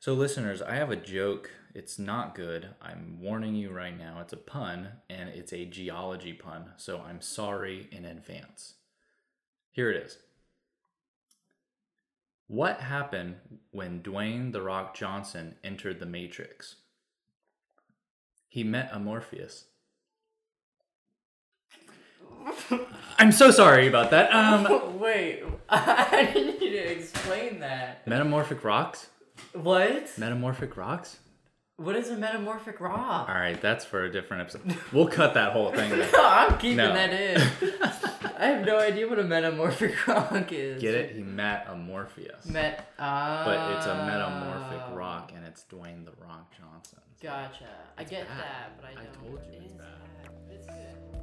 So, listeners, I have a joke. It's not good. I'm warning you right now. It's a pun, and it's a geology pun. So, I'm sorry in advance. Here it is. What happened when Dwayne The Rock Johnson entered the Matrix? He met a Morpheus. I'm so sorry about that. Um, Wait, I need you to explain that. metamorphic rocks? What? Metamorphic rocks? What is a metamorphic rock? All right, that's for a different episode. We'll cut that whole thing. No, I'm keeping No. that in. I have no idea what a metamorphic rock is. Get it? He met a Morpheus. Met. Uh, but it's a metamorphic rock, and it's Dwayne the Rock Johnson. Gotcha. I get bad. that, but I I don't. told you it it's is bad. It's good.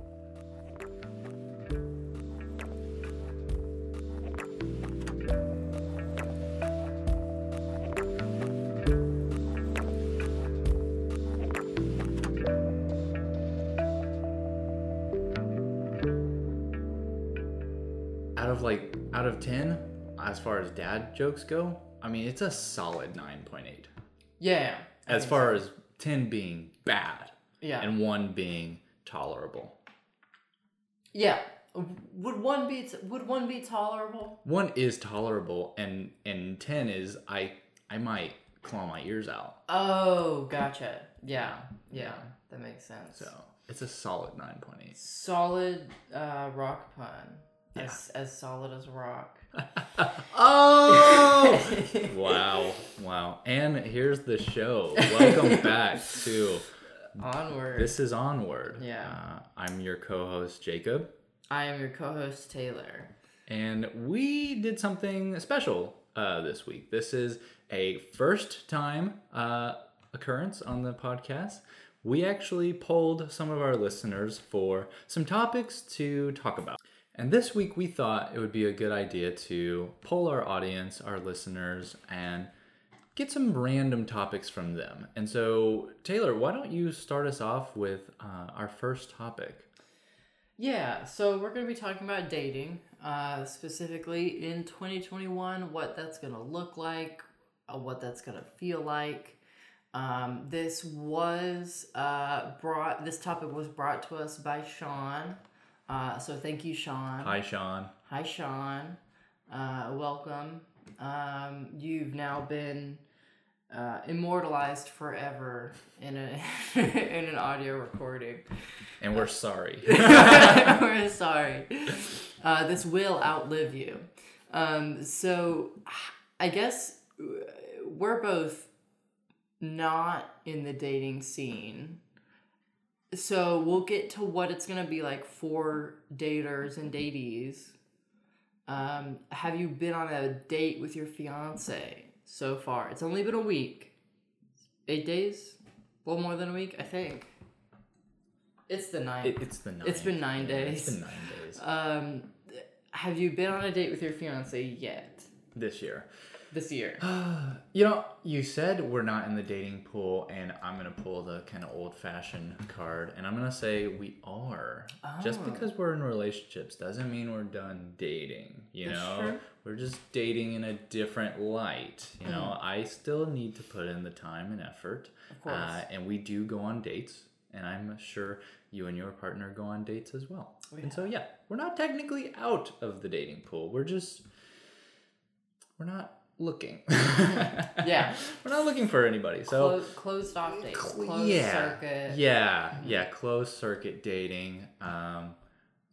Out of ten, as far as dad jokes go, I mean it's a solid nine point eight. Yeah. I As far so. as ten being bad Yeah. and one being tolerable. yeah. Would one be t- would one be tolerable? One is tolerable, and and ten is I I might claw my ears out. Oh, gotcha. Yeah. Yeah. That makes sense. So it's a solid nine point eight. Solid uh, rock pun. As, as solid as rock. Oh! wow, wow. And here's the show. Welcome back to Onward. This is Onward. Yeah. Uh, I'm your co host, Jacob, I am your co-host Taylor. and we did something special uh, this week. This is a first time uh, occurrence on the podcast. We actually polled some of our listeners for some topics to talk about. And this week we thought it would be a good idea to poll our audience, our listeners, and get some random topics from them. And so, Taylor, why don't you start us off with uh, our first topic? Yeah, so we're going to be talking about dating, uh, specifically in 2021, what that's going to look like, uh, what that's going to feel like. Um, this was uh, brought, this topic was brought to us by Sean. Uh, so thank you, Sean. Hi, Sean. Hi, Sean. Uh, welcome. Um, you've now been uh, immortalized forever in a in an audio recording. And we're sorry. We're sorry. Uh, this will outlive you. Um, so, I guess uh, we're both not in the dating scene. So, we'll get to what it's going to be like for daters and datees. Um, have you been on a date with your fiance so far? It's only been a week. Eight days? A little more than a week, I think. It's the ninth. It, it's the nine. It's been nine Yeah, days. It's been nine days Um, have you been on a date with your fiance yet this year. This year? You know, you said we're not in the dating pool, and I'm gonna pull the kind of old-fashioned card, and I'm gonna say we are. Just Oh. because we're in relationships doesn't mean we're done dating. You That's know, true. we're just dating in a different light. You know, I still need to put in the time and effort, Mm. Of course. uh, and we do go on dates, and I'm sure you and your partner go on dates as well. Oh, And so, yeah, we're not technically out of the dating pool. We're just we're not looking. Yeah. We're not looking for anybody. So Clo- closed off dates, closed yeah, circuit. yeah, yeah, closed circuit dating. Um,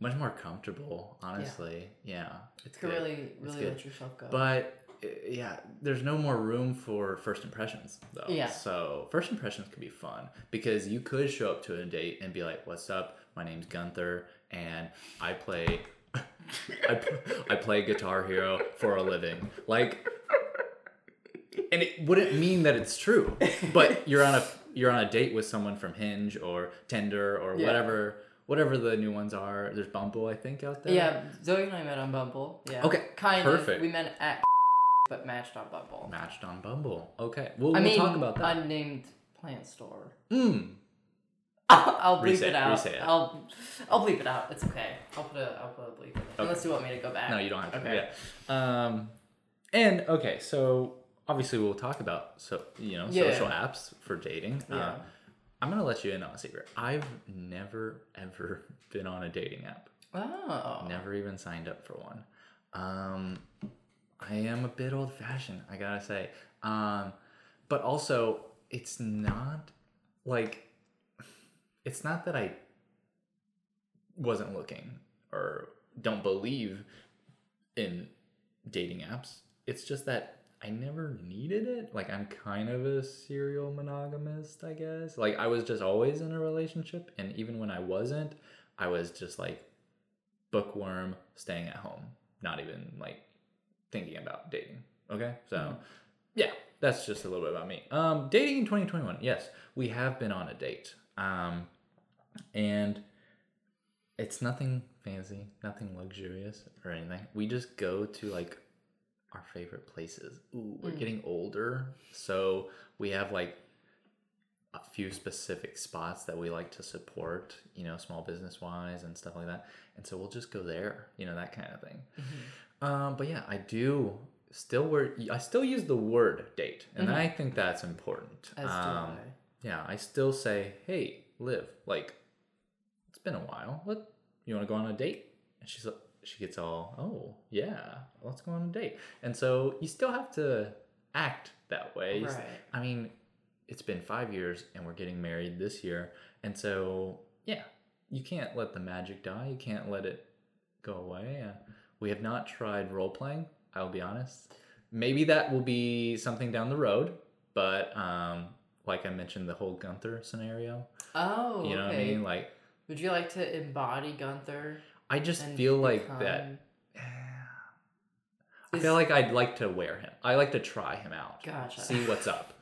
much more comfortable, honestly. Yeah, it's good. really, really good. let yourself go. But uh, yeah, there's no more room for first impressions though. Yeah. So first impressions could be fun because you could show up to a date and be like, "What's up? My name's Gunther, and I play, I, p- I play Guitar Hero for a living." Like, and it wouldn't mean that it's true, but you're on a you're on a date with someone from Hinge or Tinder or Yeah. whatever whatever the new ones are. There's Bumble, I think, out there. yeah, Zoe and I met on Bumble. Yeah. Okay, Kind perfect. of. We met at but matched on Bumble. Matched on Bumble. Okay, we'll, I we'll mean, talk about that. unnamed plant store. Mm. I'll bleep it it, out. it. I'll I'll bleep it out. It's okay. I'll put a I'll put a bleep in it. Unless you want me to go back. No, you don't have to. Okay. Yeah. Um, and okay, so obviously we'll talk about so you know Yeah. social apps for dating. Yeah. Uh, I'm gonna let you in on a secret. I've never ever been on a dating app. Oh. Never even signed up for one. Um, I am a bit old fashioned, I gotta say. Um, but also, it's not like it's not that I wasn't looking or don't believe in dating apps. It's just that I never needed it. Like I'm kind of a serial monogamist, I guess. Like I was just always in a relationship and even when I wasn't, I was just like bookworm staying at home, not even like thinking about dating. Okay? So yeah, that's just a little bit about me. Um dating in 2021. Yes, we have been on a date. Um and it's nothing fancy, nothing luxurious or anything. We just go to like our favorite places. Ooh, we're Mm. getting older, so we have like a few specific spots that we like to support, you know, small business wise and stuff like that. And so we'll just go there, you know, that kind of thing. Mhm. Um, but yeah, I do still word I still use the word date, and Mhm. I think that's important. As do um, I. yeah, I still say, "Hey, Liv, like it's been a while. What you want to go on a date?" And she's like, she gets all, "Oh, yeah, let's go on a date." And so you still have to act that way. Right. I mean, it's been five years, and we're getting married this year, and so yeah, you can't let the magic die. You can't let it go away. Uh, we have not tried role playing. I'll be honest. Maybe that will be something down the road, but um, like I mentioned, the whole Gunther scenario. Oh, You know what I mean? Like, Would you like to embody Gunther? I just feel like that. I feel like I'd like to wear him. I like to try him out. Gotcha. See what's up.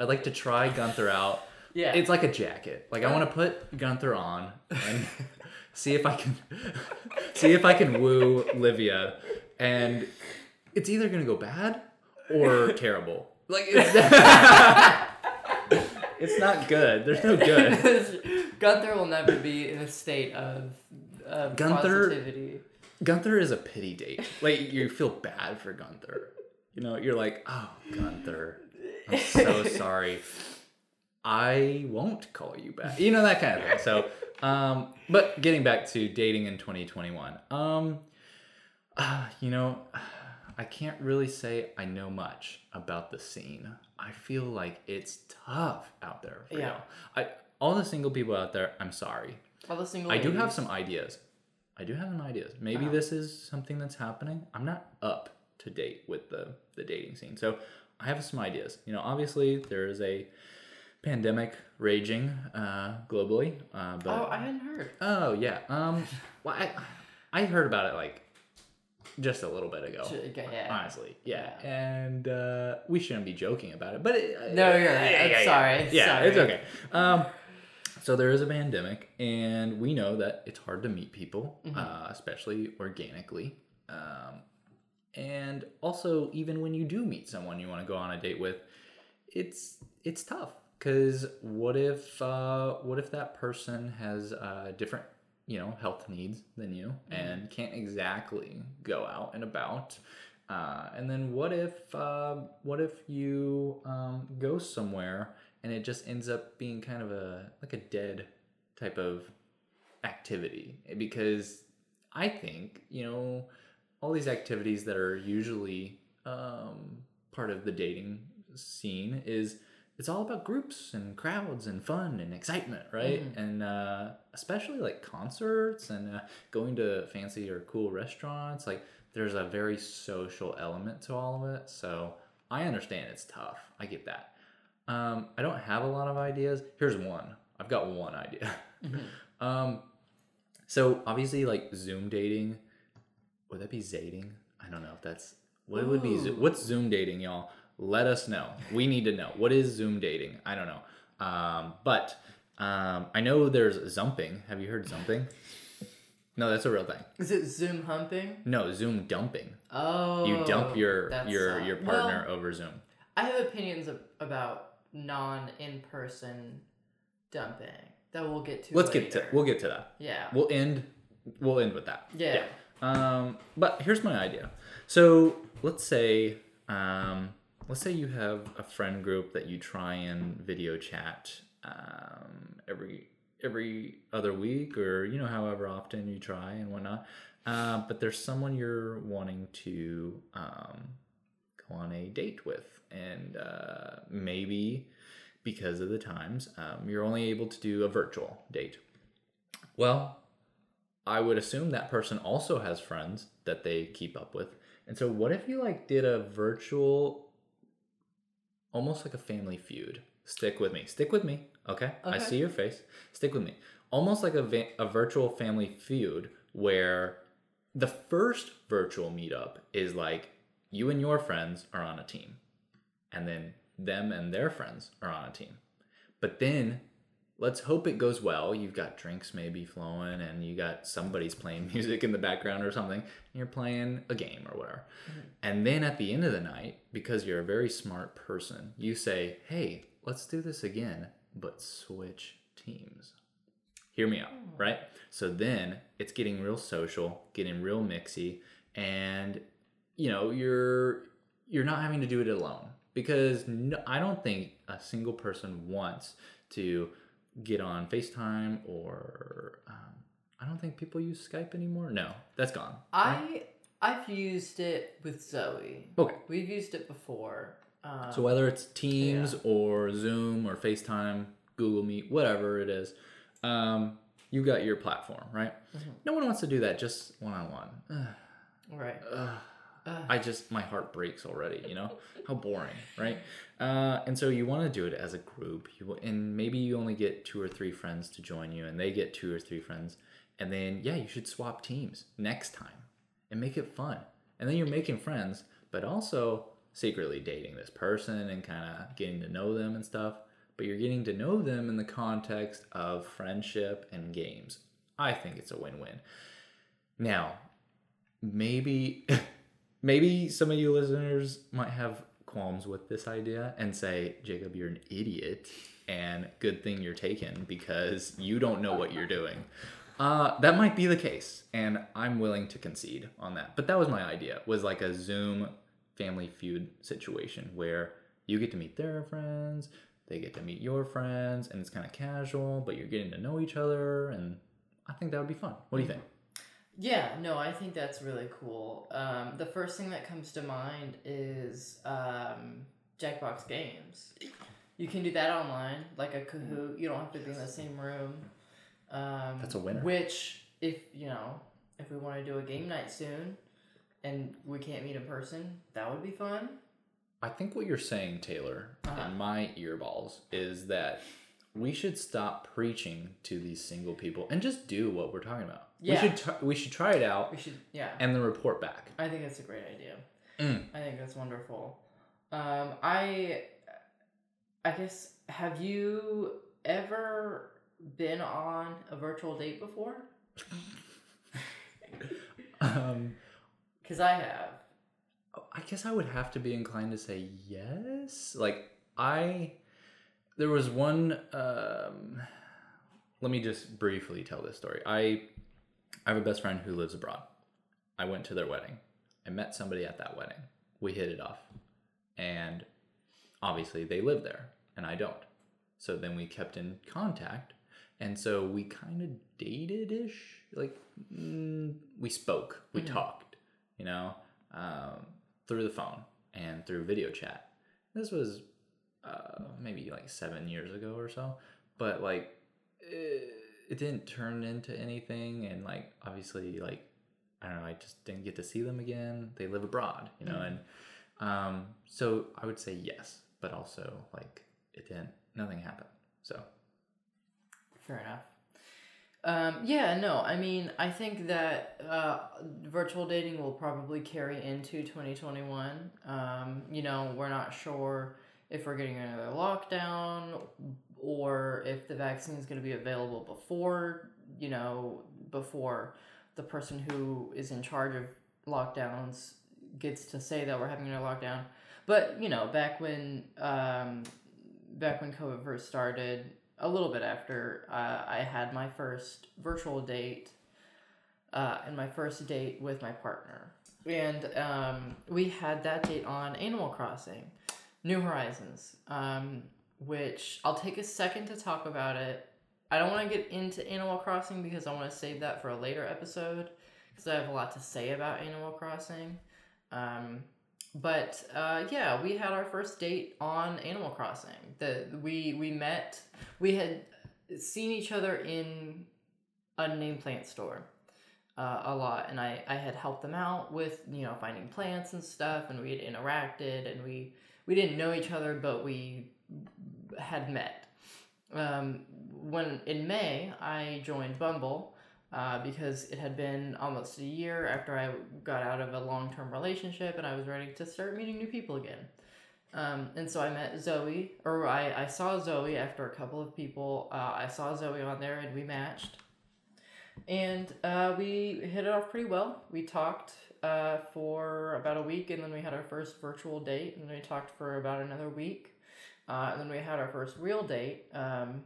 I'd like to try Gunther out. Yeah. It's like a jacket. Like I want to put Gunther on and see if I can see if I can woo Livia, and it's either gonna go bad or terrible. Like it's, it's not good. There's no good. Gunther will never be in a state of, of Gunther- positivity. Gunther is a pity date. Like you feel bad for Gunther. You know, you're like, oh Gunther, I'm so sorry. I won't call you back. You know that kind of thing. So, um, but getting back to dating in 2021, um, uh, you know, I can't really say I know much about the scene. I feel like it's tough out there for Yeah. y'all. I all the single people out there. I'm sorry. Single I do have some ideas. I do have some ideas. Maybe Uh-huh. this is something that's happening. I'm not up to date with the the dating scene, so I have some ideas. You know, obviously there is a pandemic raging uh, globally, uh, but Oh, I hadn't heard. oh yeah, um, well, I I heard about it like just a little bit ago. Okay, yeah. Honestly, yeah, and uh, we shouldn't be joking about it, but it, No, you're right. yeah, I'm yeah, yeah. sorry. Yeah, Sorry. it's okay. Um, so there is a pandemic, and we know that it's hard to meet people, Mm-hmm. uh, especially organically. Um, and also, even when you do meet someone you want to go on a date with, it's it's tough because what if uh, what if that person has uh, different you know health needs than you and can't exactly go out and about uh, and then what if uh, what if you um, go somewhere and it just ends up being kind of a like a dead type of activity because I think you know all these activities that are usually um, part of the dating scene is it's all about groups and crowds and fun and excitement, right? And uh, especially like concerts and uh, going to fancy or cool restaurants, like there's a very social element to all of it. So I understand it's tough. I get that. Um, I don't have a lot of ideas. Here's one. I've got one idea. um, so obviously, like Zoom dating, would that be zating? I don't know if that's what it would be. What's Zoom dating, y'all? Let us know. We need to know what is Zoom dating. I don't know. Um, but um, I know there's zumping. Have you heard zumping? No, that's a real thing. Is it Zoom humping? No, Zoom dumping. Oh. You dump your your your well, partner over Zoom. I have opinions ab- about non in person dumping that we'll get to. Let's get to we'll get to that. Yeah. We'll end we'll end with that. Yeah. Um, but here's my idea. So let's say um, let's say you have a friend group that you try and video chat um, every every other week or you know however often you try and whatnot uh, but there's someone you're wanting to um, go on a date with and uh, maybe because of the times um, you're only able to do a virtual date. Well i would assume that person also has friends that they keep up with. And so what if you like did a virtual almost like a family feud? Stick with me. Stick with me okay, i see your face. Stick with me. Almost like a, va- a virtual family feud where the first virtual meetup is like you and your friends are on a team and then them and their friends are on a team. But then let's hope it goes well. You've got drinks maybe flowing and you got somebody's playing music in the background or something. And you're playing a game or whatever. Mm-hmm. And then at the end of the night because you're a very smart person you say hey let's do this again but switch teams. Hear me out oh. right? So then it's getting real social getting real mixy and you know you're you're not having to do it alone because no, i don't think a single person wants to get on facetime or um, i don't think people use skype anymore no that's gone right? I I've used it with Zoe. okay We've used it before. Um, so whether it's teams or zoom or facetime google meet whatever it is um, you got your platform right no one wants to do that just one-on-one right. Ugh. I just my heart breaks already. You know how boring, right? Uh, and so you want to do it as a group. You and maybe you only get two or three friends to join you, and they get two or three friends, and then yeah, you should swap teams next time and make it fun. And then you're making friends, but also secretly dating this person and kind of getting to know them and stuff. But you're getting to know them in the context of friendship and games. I think it's a win-win. Now, maybe maybe some of you listeners might have qualms with this idea and say jacob you're an idiot and good thing you're taken because you don't know what you're doing. Uh, that might be the case and i'm willing to concede on that. But that was my idea was like a zoom family feud situation where you get to meet their friends they get to meet your friends and it's kind of casual but you're getting to know each other and i think that would be fun. What do you think Yeah, no, I think that's really cool. Um, the first thing that comes to mind is um, Jackbox Games. You can do that online, like a Kahoot. You don't have to be in the same room. Um, That's a winner. Which, if you know, if we want to do a game night soon, and we can't meet in person, that would be fun. I think what you're saying, Taylor, Uh-huh. in my earballs, is that we should stop preaching to these single people and just do what we're talking about. Yeah. We should t- we should try it out We should, yeah. and then report back. I think that's a great idea. Mm. I think that's wonderful. Um, I, I guess, have you ever been on a virtual date before? Um, Because I have. I guess I would have to be inclined to say yes. Like I, there was one. Um, let me just briefly tell this story. I, I have a best friend who lives abroad. I went to their wedding. I met somebody at that wedding. We hit it off, and obviously they live there, and I don't. So then we kept in contact, and so we kind of dated ish. Like mm, we spoke, we talked, you know, um, through the phone and through video chat. This was uh, maybe like seven years ago or so, but like it, it didn't turn into anything, and like obviously like I don't know, I just didn't get to see them again. They live abroad, you know, and um, so I would say yes, but also like it didn't, nothing happened. So Fair enough. Um, yeah, no, I mean, I think that uh, virtual dating will probably carry into 2021. Um, you know, we're not sure if we're getting another lockdown or if the vaccine is going to be available before, you know, before the person who is in charge of lockdowns gets to say that we're having another lockdown. But, you know, back when um, back when COVID first started, a little bit after uh, I had my first virtual date uh, and my first date with my partner. And um, we had that date on Animal Crossing. New Horizons, um, which I'll take a second to talk about it. I don't want to get into Animal Crossing because I want to save that for a later episode because I have a lot to say about Animal Crossing. Um, but uh, yeah, we had our first date on Animal Crossing. The we we met. We had seen each other in a name plant store uh, a lot, and I I had helped them out with you know finding plants and stuff, and we had interacted, and we we didn't know each other, but we had met. Um, when in May, I joined Bumble uh, because it had been almost a year after I got out of a long term relationship and I was ready to start meeting new people again. Um, and so I met Zoe, or I, I saw Zoe after a couple of people. Uh, I saw Zoe on there and we matched. And uh, we hit it off pretty well. We talked uh, for about a week and then we had our first virtual date and then we talked for about another week. Uh, and then we had our first real date, um,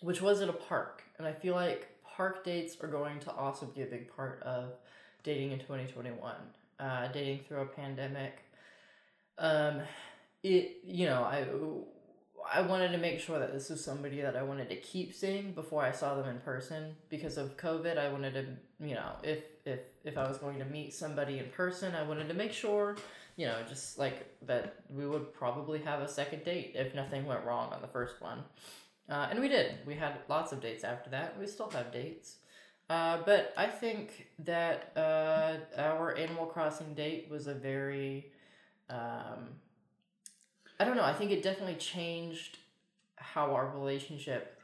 which was at a park. And I feel like park dates are going to also be a big part of dating in 2021. Uh, dating through a pandemic. Um, it, you know, I, I wanted to make sure that this was somebody that I wanted to keep seeing before I saw them in person because of COVID. I wanted to, you know, if if if I was going to meet somebody in person, I wanted to make sure, you know, just like that we would probably have a second date if nothing went wrong on the first one. Uh, and we did. We had lots of dates after that. We still have dates. Uh, but I think that uh, our Animal Crossing date was a very, um, I don't know, I think it definitely changed how our relationship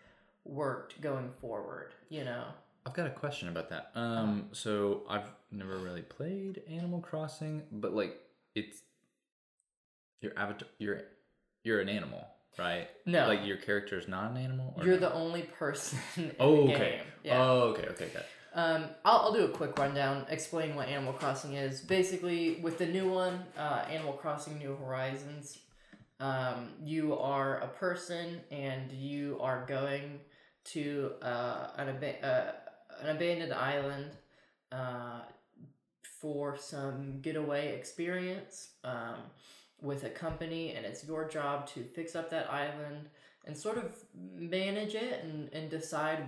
worked going forward, you know? I've got a question about that. Um, so I've never really played Animal Crossing, but like it's your avatar. You're you're an animal, right? No. Like your character is not an animal. Or You're no? the only person in Oh, the okay. game. Yeah. Oh, okay, okay, okay. Um, I'll, I'll do a quick rundown, explain what Animal Crossing is. Basically, with the new one, uh, Animal Crossing New Horizons, um, you are a person and you are going to uh, an, ab- uh, an abandoned island uh, for some getaway experience um, with a company, and it's your job to fix up that island and sort of manage it and, and decide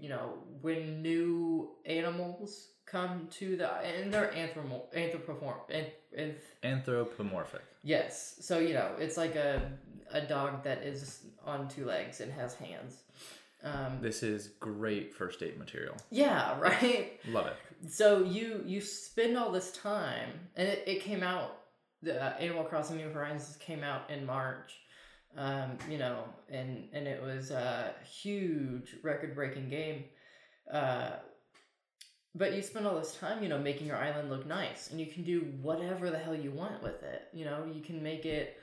you know when new animals come to the and they're anthromo- anthropoform Anthropomorphic. yes so you know it's like a a dog that is on two legs and has hands um, This is great first date material. yeah right Love it. so you you spend all this time and it, it came out the uh, animal crossing new horizons came out in march um, you know and and it was a huge record breaking game uh, but you spend all this time you know making your island look nice and you can do whatever the hell you want with it you know you can make it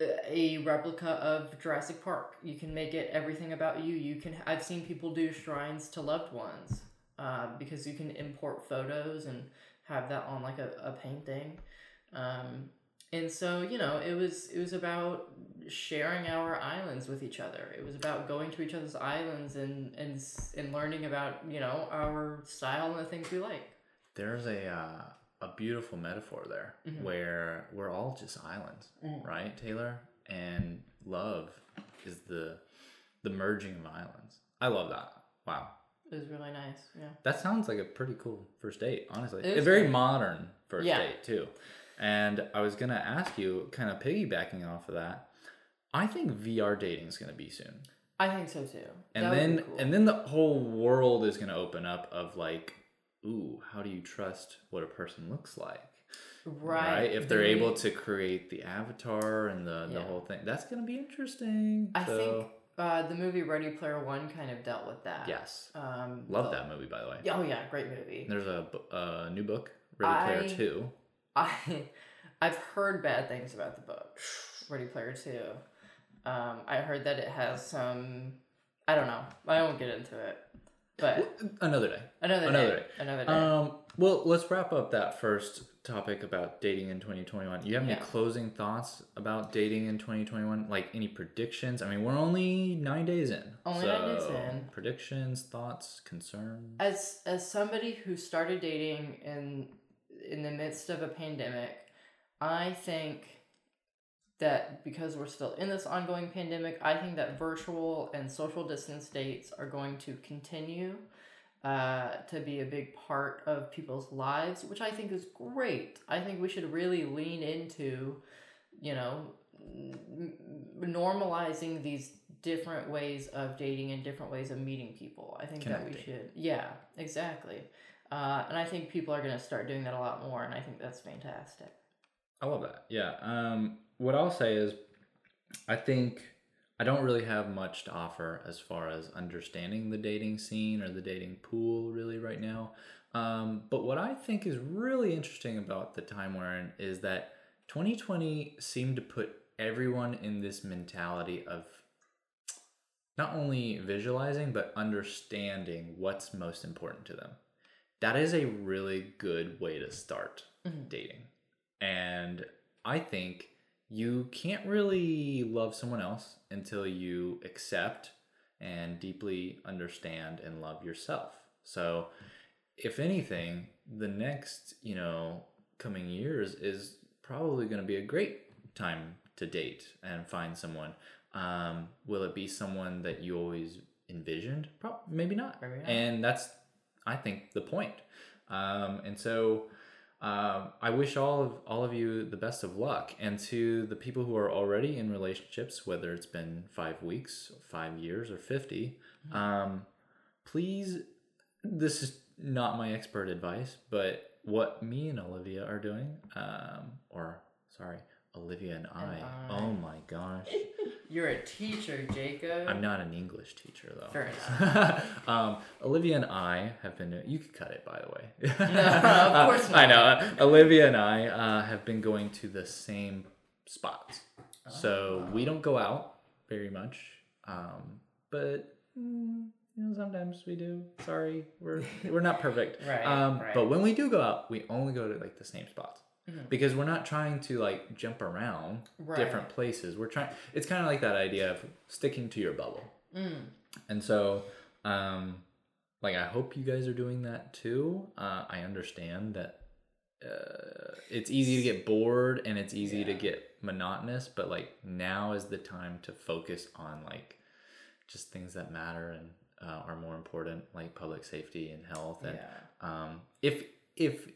a replica of Jurassic Park. You can make it everything about you. You can. I've seen people do shrines to loved ones uh, because you can import photos and have that on like a, a painting. Um, and so you know, it was it was about sharing our islands with each other. It was about going to each other's islands and and and learning about you know our style and the things we like. There's a uh, a beautiful metaphor there Mhm. where we're all just islands, Mhm. right, Taylor? And love is the the merging of islands. I love that. Wow. It was really nice. Yeah. That sounds like a pretty cool first date, honestly. A very great. modern first Yeah. date too. And I was gonna ask you, kind of piggybacking off of that, I think VR dating is gonna be soon. I think so too. And That then cool. and then the whole world is gonna open up of like, ooh, how do you trust what a person looks like? right, right? If they're the- able to create the avatar and the, the whole thing. That's gonna be interesting. I So, think uh, the movie Ready Player One kind of dealt with that. Yes. Um, Love the- that movie by the way. Oh yeah, great movie. There's a, a new book, Ready I- Player Two. I I've heard bad things about the book Ready Player Two. Um, I heard that it has some. I don't know. I won't get into it. But Another day. another, Another day, day. Another day. Um, well, let's wrap up that first topic about dating in 2021. You have any Yeah. closing thoughts about dating in 2021? Like any predictions? I mean, we're only nine days in. Only nine days in. Predictions, thoughts, concerns. as as somebody who started dating in in the midst of a pandemic, I think that because we're still in this ongoing pandemic, I think that virtual and social distance dates are going to continue uh, to be a big part of people's lives, which I think is great. I think we should really lean into, you know, normalizing these different ways of dating and different ways of meeting people. I think that we should, yeah, exactly. Uh, and I think people are going to start doing that a lot more, and I think that's fantastic. I love that. Yeah. Um, what I'll say is, I think I don't really have much to offer as far as understanding the dating scene or the dating pool really right now. Um, but what I think is really interesting about the time we're in is that 2020 seemed to put everyone in this mentality of not only visualizing but understanding what's most important to them. That is a really good way to start Mhm. dating. And I think you can't really love someone else until you accept and deeply understand and love yourself. So, if anything, the next, you know, coming years is probably going to be a great time to date and find someone. Um, will it be someone that you always envisioned? Pro- maybe not. Maybe not. And that's, I think, the point. Um, and so, um, I wish all of all of you the best of luck, and to the people who are already in relationships, whether it's been five weeks, five years, or 50 um, please. This is not my expert advice, but what me and Olivia are doing, um, or sorry, Olivia and I. I. Oh my gosh, You're a teacher, Jacob. I'm not an English teacher though. Fair um, Olivia and I have been. You could cut it, by the way. of course not. I know. Olivia and I uh, have been going to the same spots, so we don't go out very much. Um, but mm, you know, sometimes we do. Sorry, we're we're not perfect. Right, Um, right. But when we do go out, we only go to like the same spots. Mhm. Because we're not trying to like jump around Right. different places. We're trying. It's kind of like that idea of sticking to your bubble. Mm. And so, um, like, I hope you guys are doing that too. Uh, I understand that uh, it's easy to get bored and it's easy to get monotonous, but like now is the time to focus on like just things that matter and uh, are more important, like public safety and health. And Yeah. um, if if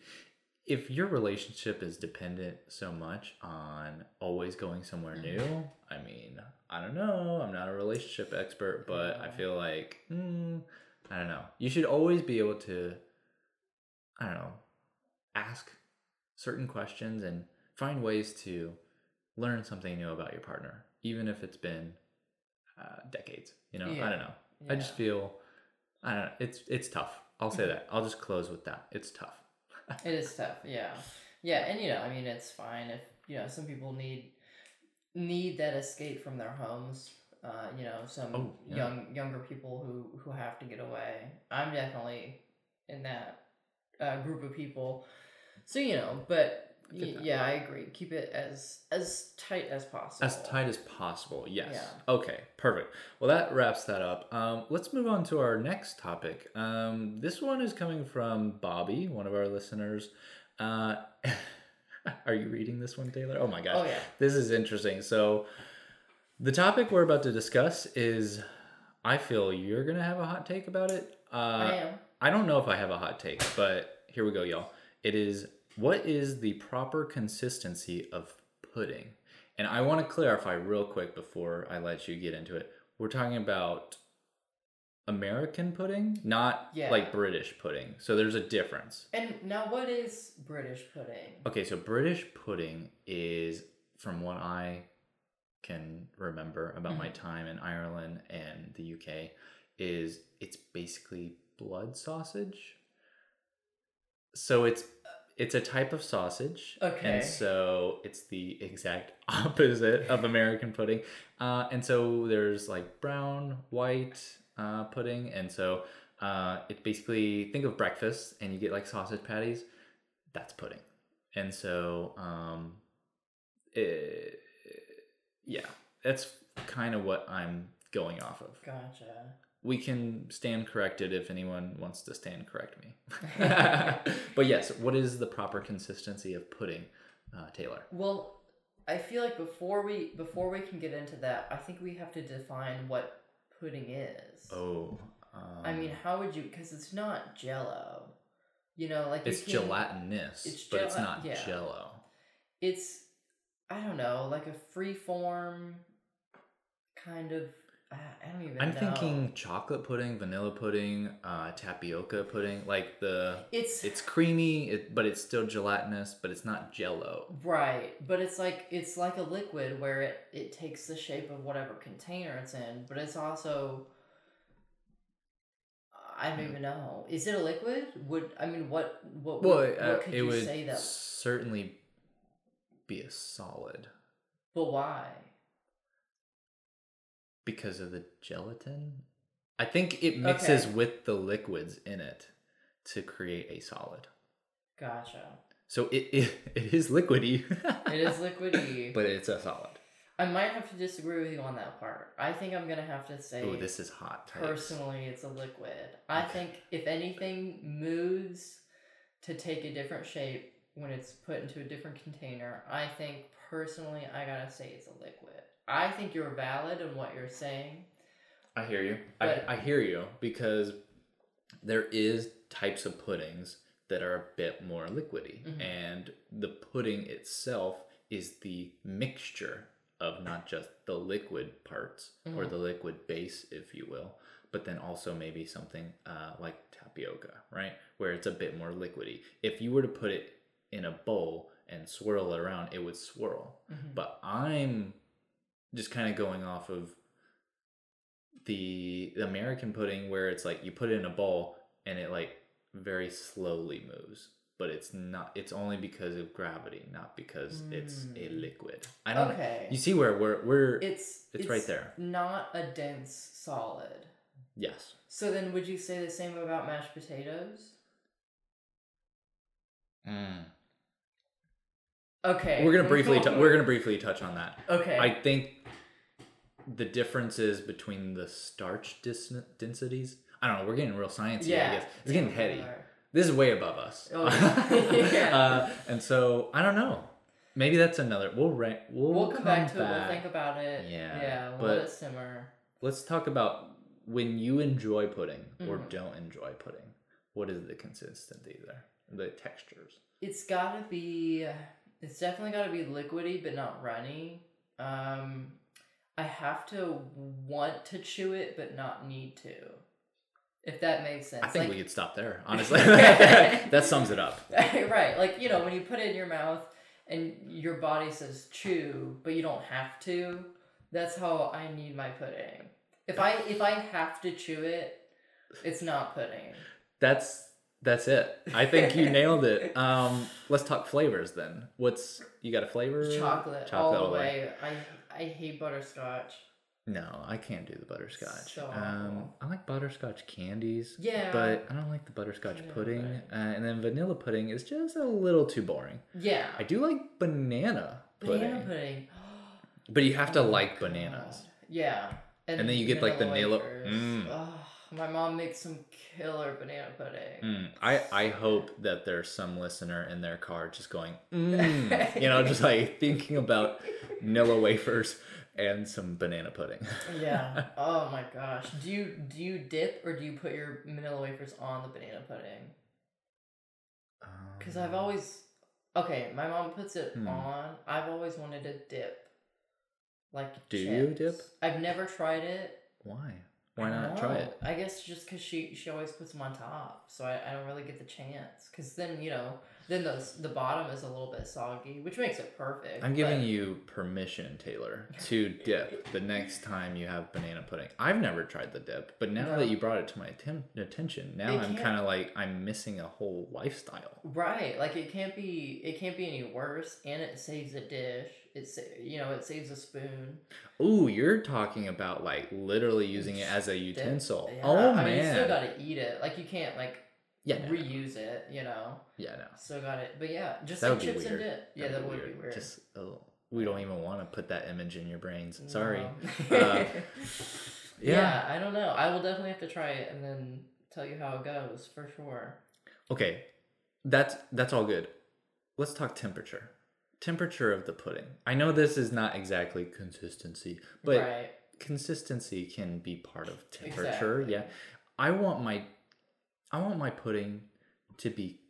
if your relationship is dependent so much on always going somewhere new, I mean, I don't know. I'm not a relationship expert, but I feel like mm, I don't know. You should always be able to, I don't know, ask certain questions and find ways to learn something new about your partner, even if it's been uh, decades. You know, I don't know. I just feel, I don't know. It's it's tough. I'll say that. I'll just close with that. It's tough. It is tough, yeah, yeah, and you know, I mean, it's fine if you know some people need need that escape from their homes. Uh, you know, some Oh, yeah. young younger people who who have to get away. I'm definitely in that uh, group of people. So you know, but that. yeah, I agree. Keep it as as tight as possible. As tight as possible. Yes. Yeah. Okay. Perfect. Well, that wraps that up. Um, let's move on to our next topic. Um, this one is coming from Bobby, one of our listeners. Uh, are you reading this one, Taylor? Oh my gosh. Oh yeah. This is interesting. So, the topic we're about to discuss is. I feel you're gonna have a hot take about it. Uh, I am. I don't know if I have a hot take, but here we go, y'all. It is what is the proper consistency of pudding? And I want to clarify real quick before I let you get into it. We're talking about American pudding, not Yeah. like British pudding. So there's a difference. And now, what is British pudding? Okay, so British pudding is, from what I can remember about my mm-hmm. time in Ireland and the UK, is it's basically blood sausage. So it's uh, it's a type of sausage, Okay. and so it's the exact opposite of American pudding. Uh, and so there's like brown, white uh, pudding, and so uh, it basically think of breakfast, and you get like sausage patties. That's pudding, and so um, it, yeah, that's kind of what I'm going off of. Gotcha. We can stand corrected if anyone wants to stand correct me. but yes, what is the proper consistency of pudding, uh, Taylor? Well, I feel like before we before we can get into that, I think we have to define what pudding is. Oh. Um, I mean, how would you? Because it's not Jello. You know, like it's can- gelatinous, it's but it's not yeah. jello. It's I don't know, like a free form kind of. I I don't even. I'm know. thinking chocolate pudding, vanilla pudding, uh, tapioca pudding. Like the it's it's creamy, it, but it's still gelatinous, but it's not jello. right, but it's like it's like a liquid where it it takes the shape of whatever container it's in, but it's also. I don't Hmm. even know. Is it a liquid? Would I mean what what Well, what, uh, could it you would say that? certainly be a solid But why? Because of the gelatin. I think it mixes Okay. with the liquids in it to create a solid. Gotcha. So it it, it is liquidy. It is liquidy. but it's a solid. I might have to disagree with you on that part. I think I'm gonna have to say Oh, this is hot. Takes. personally it's a liquid. I think if anything moves to take a different shape when it's put into a different container, I think personally I gotta say it's a liquid. I think you're valid in what you're saying. I hear you. I, I hear you because there is types of puddings that are a bit more liquidy, Mhm. and the pudding itself is the mixture of not just the liquid parts or Mhm. the liquid base, if you will, but then also maybe something uh, like tapioca, right, where it's a bit more liquidy. If you were to put it in a bowl and swirl it around, it would swirl Mhm. but I'm just kind of going off of the American pudding where it's like you put it in a bowl and it like very slowly moves, but it's not. It's only because of gravity, not because it's a Mm. liquid. I don't. Okay. You see where we're we're It's It's right there. Not a dense solid. yes. So then would you say the same about mashed potatoes? Mm. Okay. We're gonna briefly tou we're gonna briefly touch on that. Okay. I think the differences between the starch dis- densities. I don't know. We're getting real sciencey. I yeah. guess it's getting heady. This is way above us. Oh, yeah. uh, and so I don't know. Maybe that's another. We'll ra- we'll, We'll come back to it. We'll think about it. Yeah, Yeah. We'll but- let it simmer. Let's talk about when you enjoy pudding or Mhm. don't enjoy pudding. What is the consistency there? The textures. It's gotta be. It's definitely gotta be liquidy, but not runny. Um, I have to want to chew it, but not need to. If that makes sense. I think Like- we could stop there. Honestly, that sums it up. right. Like, you know, when you put it in your mouth and your body says chew, but you don't have to, that's how I need my pudding. If I if I have to chew it, it's not pudding. That's that's it. I think you nailed it. Um, let's talk flavors then. What's you got a flavor? Chocolate, all the way. I I hate butterscotch. No, I can't do the butterscotch. So um. I like butterscotch candies. Yeah. But I don't like the butterscotch Vanilla pudding. pudding. Uh, and then vanilla pudding is just a little too boring. Yeah. I do like banana pudding. Banana pudding. But you have to Oh my like God. bananas. Yeah. And then you get, like, the vanilla vanilla- Mm. Ugh, my mom makes some killer banana pudding. Mm, I, I hope that there's some listener in their car just going, mm, you know, just like thinking about Nilla wafers and some banana pudding. yeah. Oh my gosh. Do you do you dip or do you put your vanilla wafers on the banana pudding? Because I've Um, always okay. My mom puts it Hmm. on. I've always wanted to dip. Like Do you dip? I've never tried it. Why? Why don't try it? I guess just because she she always puts them on top, so I, I don't really get the chance. Because then you know, then the the bottom is a little bit soggy, which makes it perfect. I'm giving but- you permission, Taylor, to dip the next time you have banana pudding. I've never tried the dip, but now No. that you brought it to my atten- attention, now It I'm kind of like I'm missing a whole lifestyle. right. Like it can't be it can't be any worse, and it saves a dish. It's you know it saves a spoon. Ooh, you're talking about like literally using it as a utensil. Yeah, Oh I man, mean, you still gotta eat it. Like you can't like yeah, no, no. reuse it. You know, yeah, no. still got it. But yeah, just That like be chips and weird. dip. Yeah, that would be weird. Just oh, we don't even want to put that image in your brains. Sorry. No. Uh, yeah. yeah. I don't know. I will definitely have to try it and then tell you how it goes for sure. Okay, that's that's all good. Let's talk temperature. Temperature of the pudding. I know this is not exactly consistency, but right. consistency can be part of temperature. Exactly. Yeah. I want my I want my pudding to be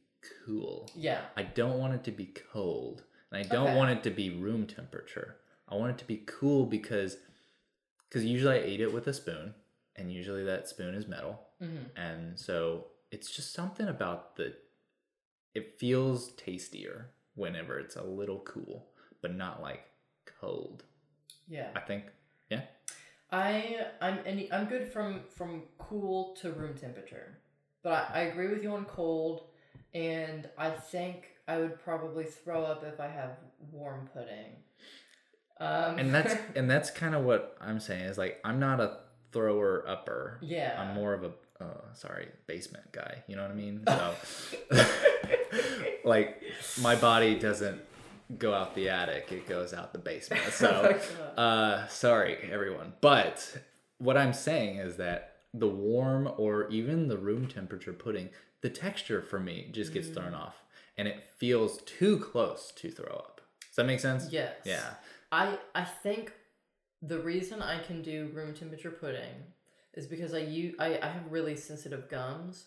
cool. Yeah. I don't want it to be cold. And I don't Okay. want it to be room temperature. I want it to be cool because cuz usually I eat it with a spoon and usually that spoon is metal. hmm And so it's just something about the it feels tastier whenever it's a little cool, but not like cold. Yeah. I think yeah. I I'm any I'm good from from cool to room temperature, but I, I agree with you on cold, and I think I would probably throw up if I have warm pudding. Um, And that's and that's kind of what I'm saying is like I'm not a thrower upper. yeah. I'm more of a uh, sorry basement guy. You know what I mean? So like my body doesn't go out the attic; it goes out the basement. So uh, sorry everyone, but what I'm saying is that the warm or even the room temperature pudding, the texture for me just gets thrown Mm. off, and it feels too close to throw up. Does that make sense? yes. Yeah. I I think the reason I can do room temperature pudding is because I use I, I have really sensitive gums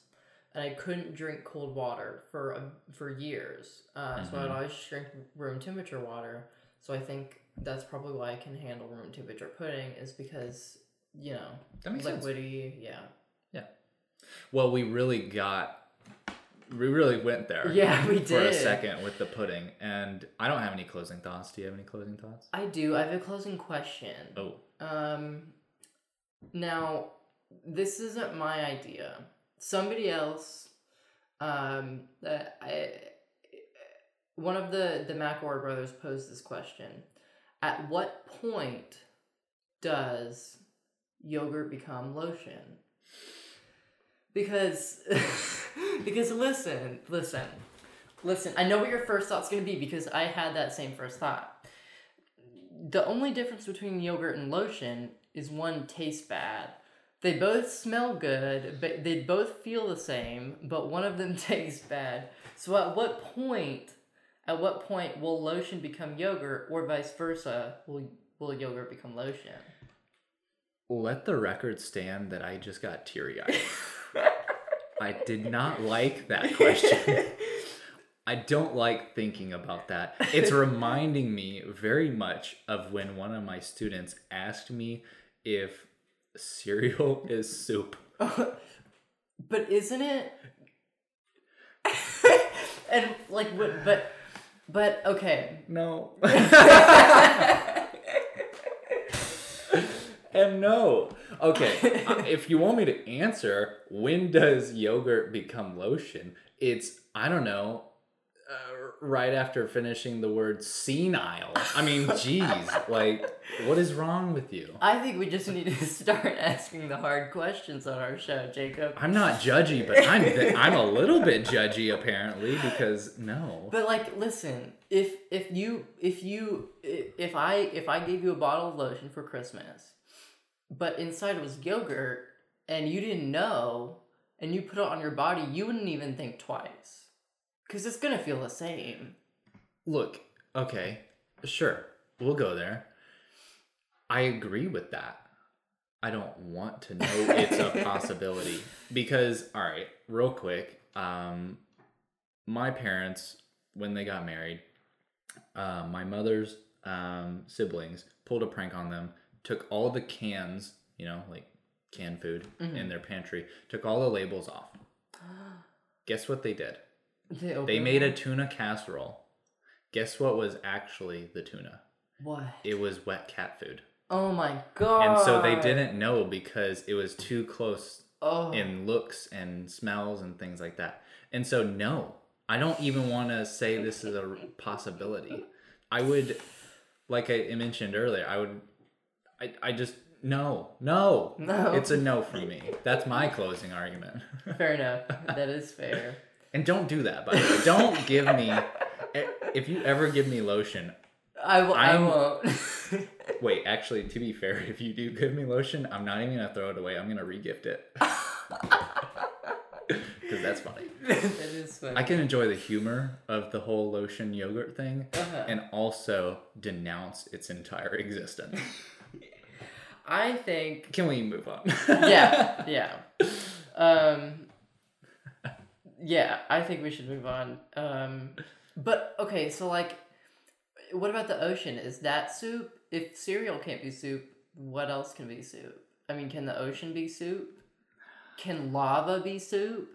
and I couldn't drink cold water for a, for years. Uh, So I'd Mhm. always drink room temperature water. So I think that's probably why I can handle room temperature pudding is because you know That makes sense. liquidy. Yeah. Yeah. Well, we really got, we really went there. Yeah, we did For a second with the pudding, and I don't have any closing thoughts. Do you have any closing thoughts? I do. I have a closing question. Oh, Um, now, this isn't my idea. Somebody else, um, I, one of the the McElroy brothers posed this question: At what point does yogurt become lotion? Because, because listen, listen, listen. I know what your first thought's gonna be because I had that same first thought the only difference between yogurt and lotion is one tastes bad. They both smell good, but they both feel the same, but one of them tastes bad. So at what point at what point will lotion become yogurt or vice versa? Will will yogurt become lotion? let the record stand that I just got teary eyed. I did not like that question. I don't like thinking about that. It's reminding me very much of when one of my students asked me if cereal is soup. but isn't it and like what but but okay No. and no. Okay, uh, if you want me to answer, when does yogurt become lotion? It's, I don't know, uh, right after finishing the word senile. I mean, geez, like, what is wrong with you? I think we just need to start asking the hard questions on our show, Jacob. I'm not judgy, but I'm I'm a little bit judgy apparently because no. But like, listen, if if you if you if I if I gave you a bottle of lotion for Christmas, but inside was yogurt, and you didn't know, and you put it on your body, you wouldn't even think twice, because it's gonna feel the same. Look, okay, sure, we'll go there. I agree with that. I don't want to know it's a possibility because, all right, real quick, um, my parents when they got married, uh, my mother's um, siblings pulled a prank on them, took all the cans, you know, like canned food in their pantry, took all the labels off. Guess what they did? They, They made a tuna casserole. Guess what was actually the tuna? what? It was wet cat food. Oh my god! And so they didn't know because it was too close Oh, in looks and smells and things like that. And so, no, I don't even want to say this is a possibility. I would, like I mentioned earlier, I would, I, I just, no, no. No. It's a no from me. That's my closing argument. fair enough. That is fair. And don't do that, by the way. Don't give me, if you ever give me lotion, I, w- I won't. Wait, actually, to be fair, if you do give me lotion, I'm not even gonna throw it away. I'm gonna regift it. because that's funny. that is funny. I can enjoy the humor of the whole lotion yogurt thing, Uh-huh. and also denounce its entire existence. I think Can we move on? yeah, yeah. Um, yeah, I think we should move on. Um, but okay, so like, what about the ocean? Is that soup? If cereal can't be soup, what else can be soup? I mean, can the ocean be soup? Can lava be soup?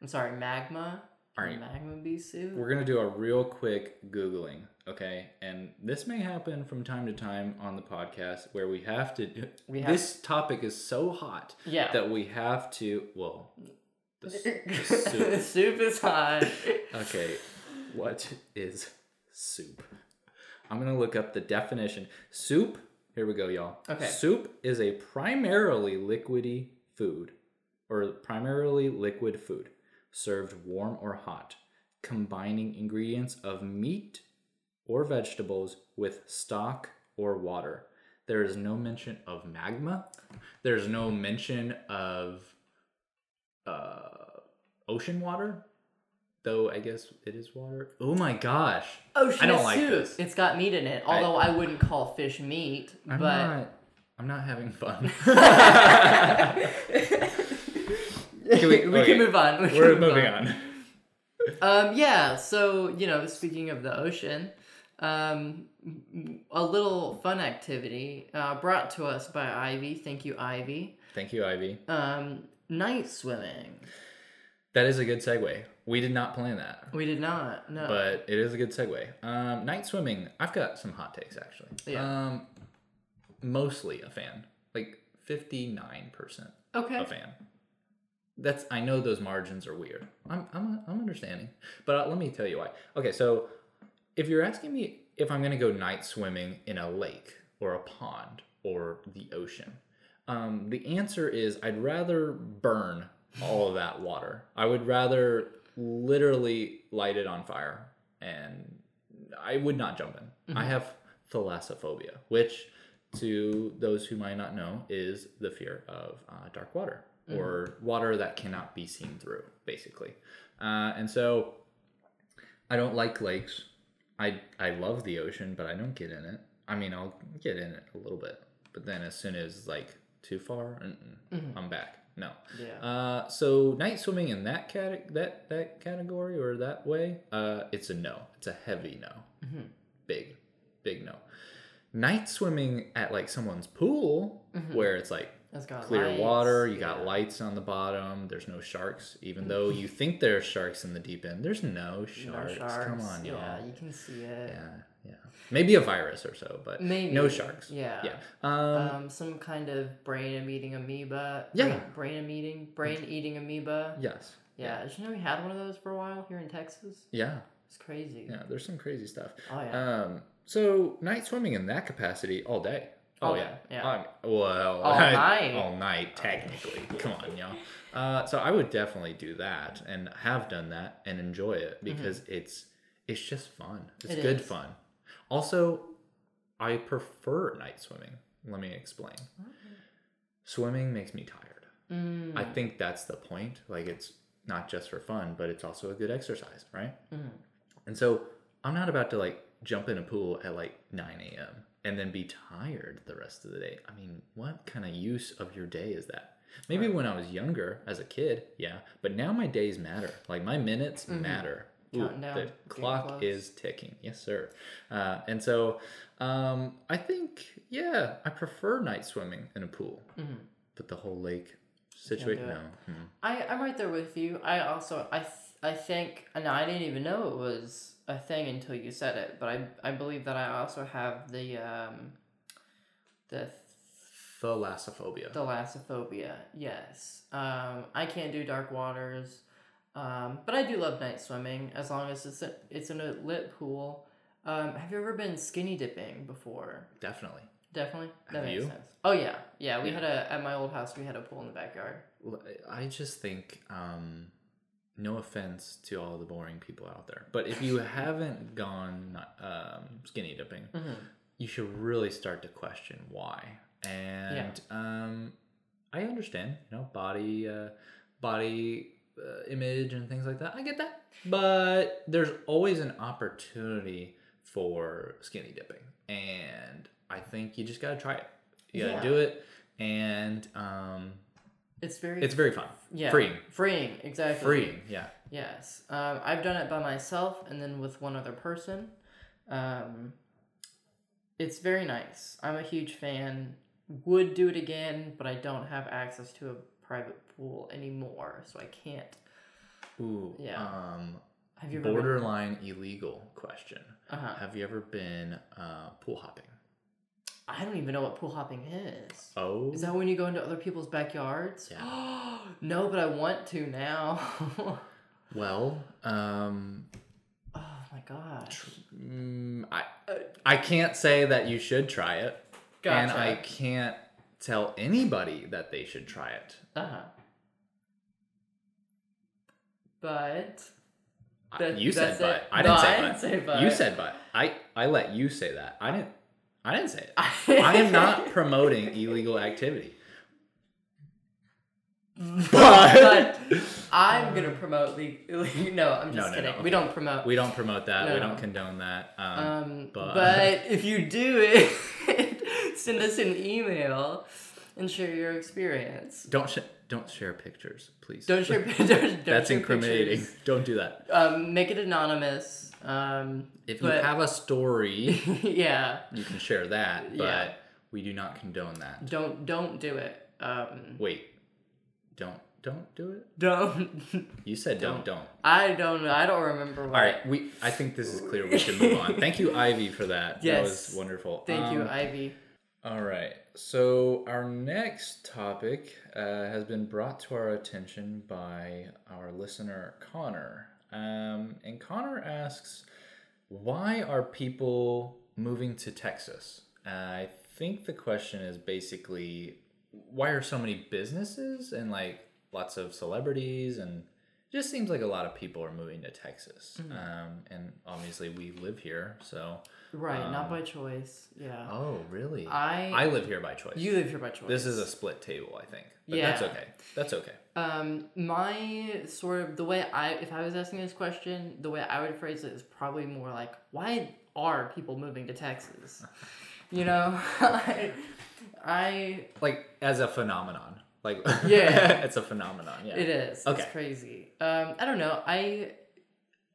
I'm sorry, magma. Can Alright. magma be soup? We're gonna do a real quick googling, okay? And this may happen from time to time on the podcast where we have to. We have- this topic is so hot yeah. that we have to. Well, the, soup. soup is hot. Okay, what is soup? I'm gonna look up the definition. Soup. Here we go, y'all. Okay. Soup is a primarily liquidy food, or primarily liquid food, served warm or hot, combining ingredients of meat or vegetables with stock or water. There is no mention of magma. There's no mention of uh, ocean water, though I guess it is water. Oh my gosh. Ocean I don't like soup. this. It's got meat in it. Although I, wouldn't call fish meat, I'm but not. I'm not having fun. we, we- we okay. can move on. We can We're move moving on. Um, yeah. So you know, speaking of the ocean, um, a little fun activity uh, brought to us by Ivy. Thank you, Ivy. Thank you, Ivy. Um, night swimming. That is a good segue. We did not plan that, We did not. No. but it is a good segue. Um, night swimming. I've got some hot takes actually. Yeah. Um, mostly a fan, like fifty nine percent okay. a fan. That's I know those margins are weird. I'm I'm I'm understanding, but uh, let me tell you why. Okay, so if you're asking me if I'm gonna go night swimming in a lake or a pond or the ocean, um, the answer is I'd rather burn all of that water. I would rather literally light it on fire, and I would not jump in. I have thalassophobia, which to those who might not know is the fear of uh, dark water or water that cannot be seen through, basically. Uh, and so I don't like lakes. I I love the ocean, but I don't get in it. I mean, I'll get in it a little bit, but then as soon as like too far, mm-mm, I'm back. No. Yeah. Uh, so night swimming in that cat that that category or that way, uh, it's a no. It's a heavy no. Mm-hmm. Big, big no. Night swimming at like someone's pool, where it's like It's got clear lights, water, you got lights on the bottom. There's no sharks, even though you think there's sharks in the deep end. There's no No sharks. sharks. Come on, y'all. Yeah, you can see it. Yeah, yeah. Maybe a virus or so, but Maybe. no sharks. Yeah. Yeah. Um, Um, some kind of brain eating amoeba. Yeah. Brain, eating, brain eating amoeba. yes. Yeah. Did you know we had one of those for a while here in Texas? Yeah. It's crazy. Yeah. There's some crazy stuff. Oh yeah. Um, so night swimming in that capacity all day. All oh day, yeah. yeah. Um, well, All night. all night technically. Come on, y'all. Uh, so I would definitely do that and have done that and enjoy it because it's it's just fun. It's Mm-hmm. It good is. fun. Also, I prefer night swimming. Let me explain. Swimming makes me tired. Mm, I think that's the point. Like it's not just for fun, but it's also a good exercise, right? Mhm. And so I'm not about to like jump in a pool at like 9 a.m. and then be tired the rest of the day. I mean, what kind of use of your day is that? Maybe when I was younger as a kid, yeah, but now my days matter. Like my minutes matter. Ooh, Counting down, the clock is ticking. Yes, sir. Uh, and so um, I think, yeah, I prefer night swimming in a pool, Mhm. but the whole lake situation, no. it. Mm. I I'm right there with you. I also I th- I think and I didn't even know it was a thing until you said it. But I I believe that I also have the um the Thalassophobia. Thalassophobia, yes. Um, I can't do dark waters, um, but I do love night swimming as long as it's a, it's in a lit pool. Um, have you ever been skinny dipping before? Definitely. Definitely. That Have makes you? sense. Oh yeah, yeah. We Yeah. had a at my old house. We had a pool in the backyard. I just think, um, no offense to all the boring people out there, but if you haven't gone um, skinny dipping, Mm-hmm. you should really start to question why. And um, I understand, you know, body uh, body image and things like that. I get that, but there's always an opportunity for skinny dipping, and I think you just gotta try it. You gotta Yeah. do it, and um, It's very it's very fun. yeah freeing, freeing exactly freeing. Yeah. Yes, um, I've done it by myself and then with one other person. Um, it's very nice. I'm a huge fan. Would do it again, but I don't have access to a private pool anymore, so I can't. Ooh. Yeah. Um, Have you ever? borderline illegal question. Uh huh. Have you ever been uh, pool hopping? I don't even know what pool hopping is. Oh. Is that when you go into other people's backyards? Yeah. no, but I want to now. well, um, oh my gosh. mm, I I can't say that you should try it, and I can't tell anybody that they should try it. Uh huh. But That- you said but. it. I didn't No, say I but. didn't say but. You said but. I I let you say that. I didn't. I didn't say it. I am not promoting illegal activity. But But I'm gonna promote the. No, I'm just No, no, kidding. no, We don't promote. we don't promote that. We don't condone that. Um, um, but- but... if you do it, send us an email and share your experience. don't sh- don't share pictures, please. Don't share. don't, don't That's share incriminating. pictures. Don't do that. Um, make it anonymous. Um, If you have a story, yeah, you can share that, but Yeah. we do not condone that. don't don't do it. Um, Wait, don't don't do it. don't. You said don't don't. I don't. I don't remember. All right, we. I think this is clear. We should move on. Thank you, Ivy, for that. That was wonderful. Thank you, Um, Ivy. All right. So our next topic uh, has been brought to our attention by our listener Connor, um, and Connor asks, "Why are people moving to Texas?" Uh, I think the question is basically, why are so many businesses and like lots of celebrities and it just seems like a lot of people are moving to Texas, um, and obviously we live here, so. Right, not um, by choice. Yeah. Oh, really? I- I live here by choice. you live here by choice. This is a split table, I think. But that's Yeah. okay. That's okay. Um, my sort of the way I, if I was asking this question, the way I would phrase it is probably more like, why are people moving to Texas? You know, I, Like as a phenomenon. Like Yeah. it's a phenomenon. Yeah. it is. Okay. It's crazy. Um, I don't know. I,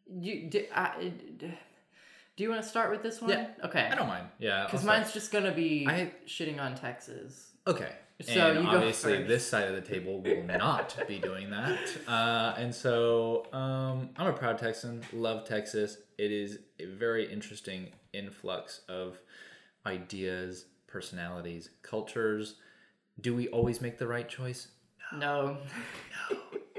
you, do, I, do you want to start with this one? Yeah. Okay. I don't mind. Yeah. Because mine's just gonna be I- shitting on Texas. Okay. So and you obviously this side of the table will not be doing that. Uh, and so um, I'm a proud Texan, love Texas. It is a very interesting influx of ideas, personalities, cultures. Do we always make the right choice? No. No,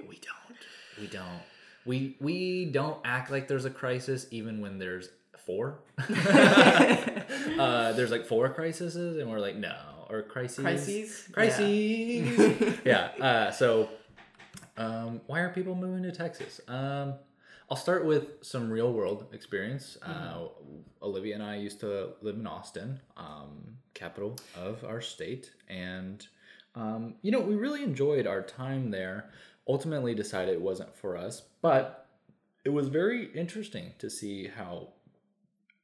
we don't. We don't. We we don't act like there's a crisis even when there's four. uh, there's like four crises, and we're like no, or crises. Crises? Crises. Yeah. Uh, so, um, why are people moving to Texas? Um, I'll start with some real world experience. Uh, Olivia and I used to live in Austin, um, capital of our state, and um, you know we really enjoyed our time there. Ultimately, decided it wasn't for us, but it was very interesting to see how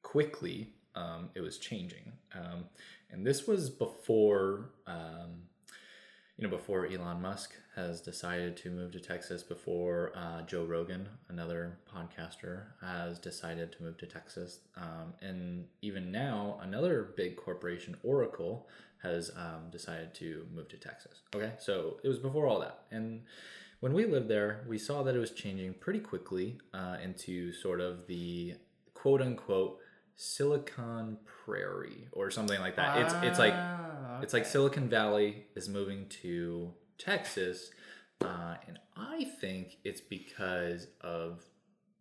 quickly um, it was changing. Um, and this was before, um, you know, before Elon Musk has decided to move to Texas, before uh, Joe Rogan, another podcaster, has decided to move to Texas. Um, and even now, another big corporation, Oracle, has um, decided to move to Texas. Okay, so it was before all that. And when we lived there, we saw that it was changing pretty quickly uh, into sort of the quote unquote Silicon Prairie or something like that. It's it's like Ah, it's like Silicon Valley is moving to Texas, uh, and I think it's because of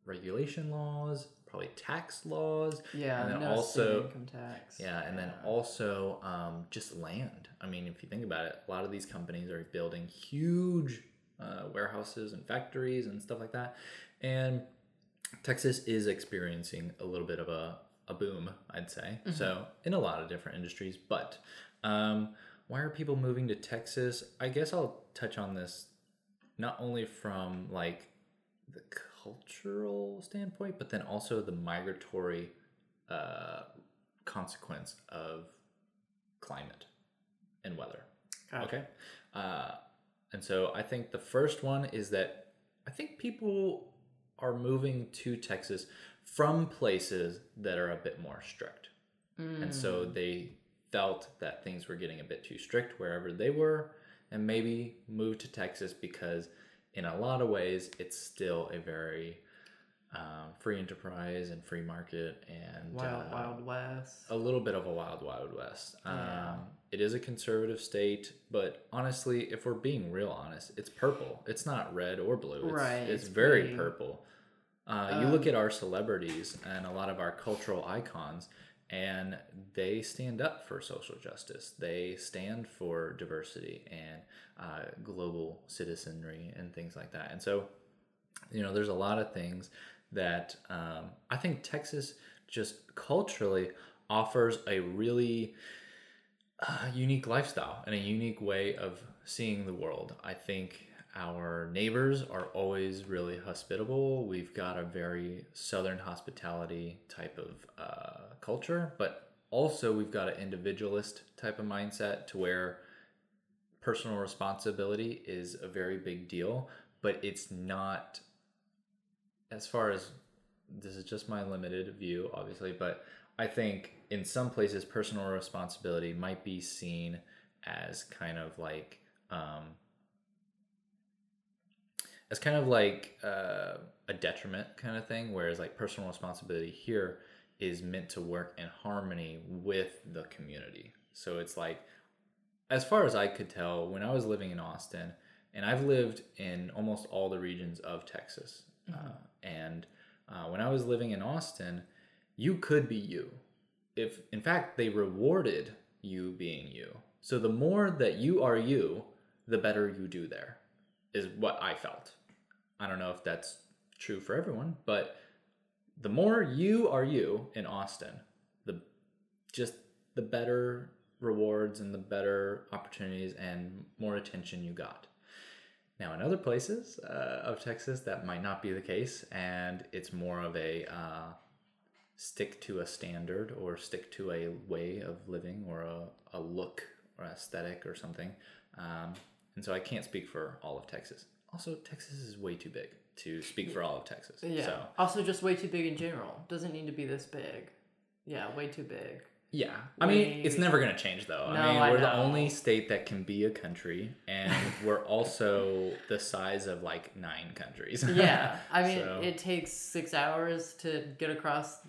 regulation laws, probably tax laws, Yeah, and then no also income tax. yeah, and then also um, just land. I mean, if you think about it, a lot of these companies are building huge uh, warehouses and factories and stuff like that. And Texas is experiencing a little bit of a, a boom, I'd say. So, in a lot of different industries. But um, why are people moving to Texas? I guess I'll touch on this not only from like the cultural standpoint, but then also the migratory uh, consequence of climate and weather. Gotcha. Okay. Uh, and so I think the first one is that I think people are moving to Texas from places that are a bit more strict. And so they felt that things were getting a bit too strict wherever they were and maybe moved to Texas because, in a lot of ways, it's still a very um, free enterprise and free market and Wild, uh, Wild West. a little bit of a wild, wild west. Um, It is a conservative state, but honestly, if we're being real honest, it's purple. It's not red or blue. It's, Right, It's, it's very pretty- purple. Uh, you look at our celebrities and a lot of our cultural icons, and they stand up for social justice. They stand for diversity and uh, global citizenry and things like that. And so, you know, there's a lot of things that um, I think Texas just culturally offers a really uh, unique lifestyle and a unique way of seeing the world. I think our neighbors are always really hospitable. We've got a very southern hospitality type of uh, culture, but also we've got an individualist type of mindset to where personal responsibility is a very big deal, but it's not as far as this is just my limited view, obviously, but I think in some places personal responsibility might be seen as kind of like um, as kind of like uh, a detriment kind of thing, whereas like personal responsibility here is meant to work in harmony with the community. So it's like, as far as I could tell, when I was living in Austin, and I've lived in almost all the regions of Texas, uh, and uh, when I was living in Austin, you could be you. If in fact they rewarded you being you. So the more that you are you, the better you do there, is what I felt. I don't know if that's true for everyone, but the more you are you in Austin, the just the better rewards and the better opportunities and more attention you got. Now, in other places uh, of Texas, that might not be the case, and it's more of a uh, stick to a standard or stick to a way of living or a, a look or aesthetic or something. Um, and so I can't speak for all of Texas. Also, Texas is way too big to speak for all of Texas. Yeah. So, Also, just way too big in general. Doesn't need to be this big. Yeah, way too big. yeah. I mean, it's never going to change, though. No, I mean, I we're the only state that can be a country, and we're also the size of like nine countries. Yeah, I mean, So- it takes six hours to get across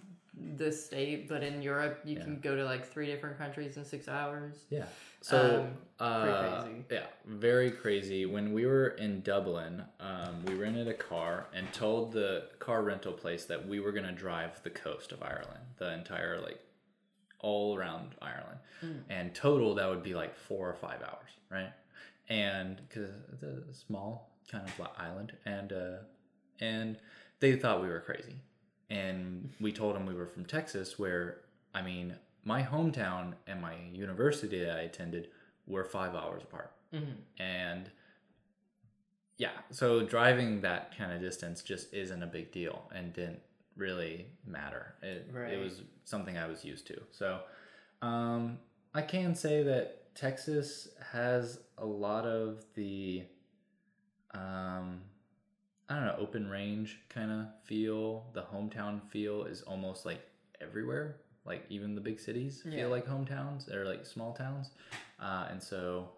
this state, but in Europe, you Yeah. can go to like three different countries in six hours. Yeah. So, Um, uh, crazy. yeah, very crazy. When we were in Dublin, um, we rented a car and told the car rental place that we were going to drive the coast of Ireland, the entire, like, all around Ireland. And total, that would be like four or five hours, right? And because it's a small kind of island, and uh, and they thought we were crazy. And we told them we were from Texas, where I mean, my hometown and my university that I attended were five hours apart. And yeah, so driving that kind of distance just isn't a big deal and didn't really matter. It, Right. it was something I was used to. So um, I can say that Texas has a lot of the, um, I don't know, open range kind of feel. The hometown feel is almost like everywhere. Like even the big cities Yeah. feel like hometowns or like small towns. Uh, and so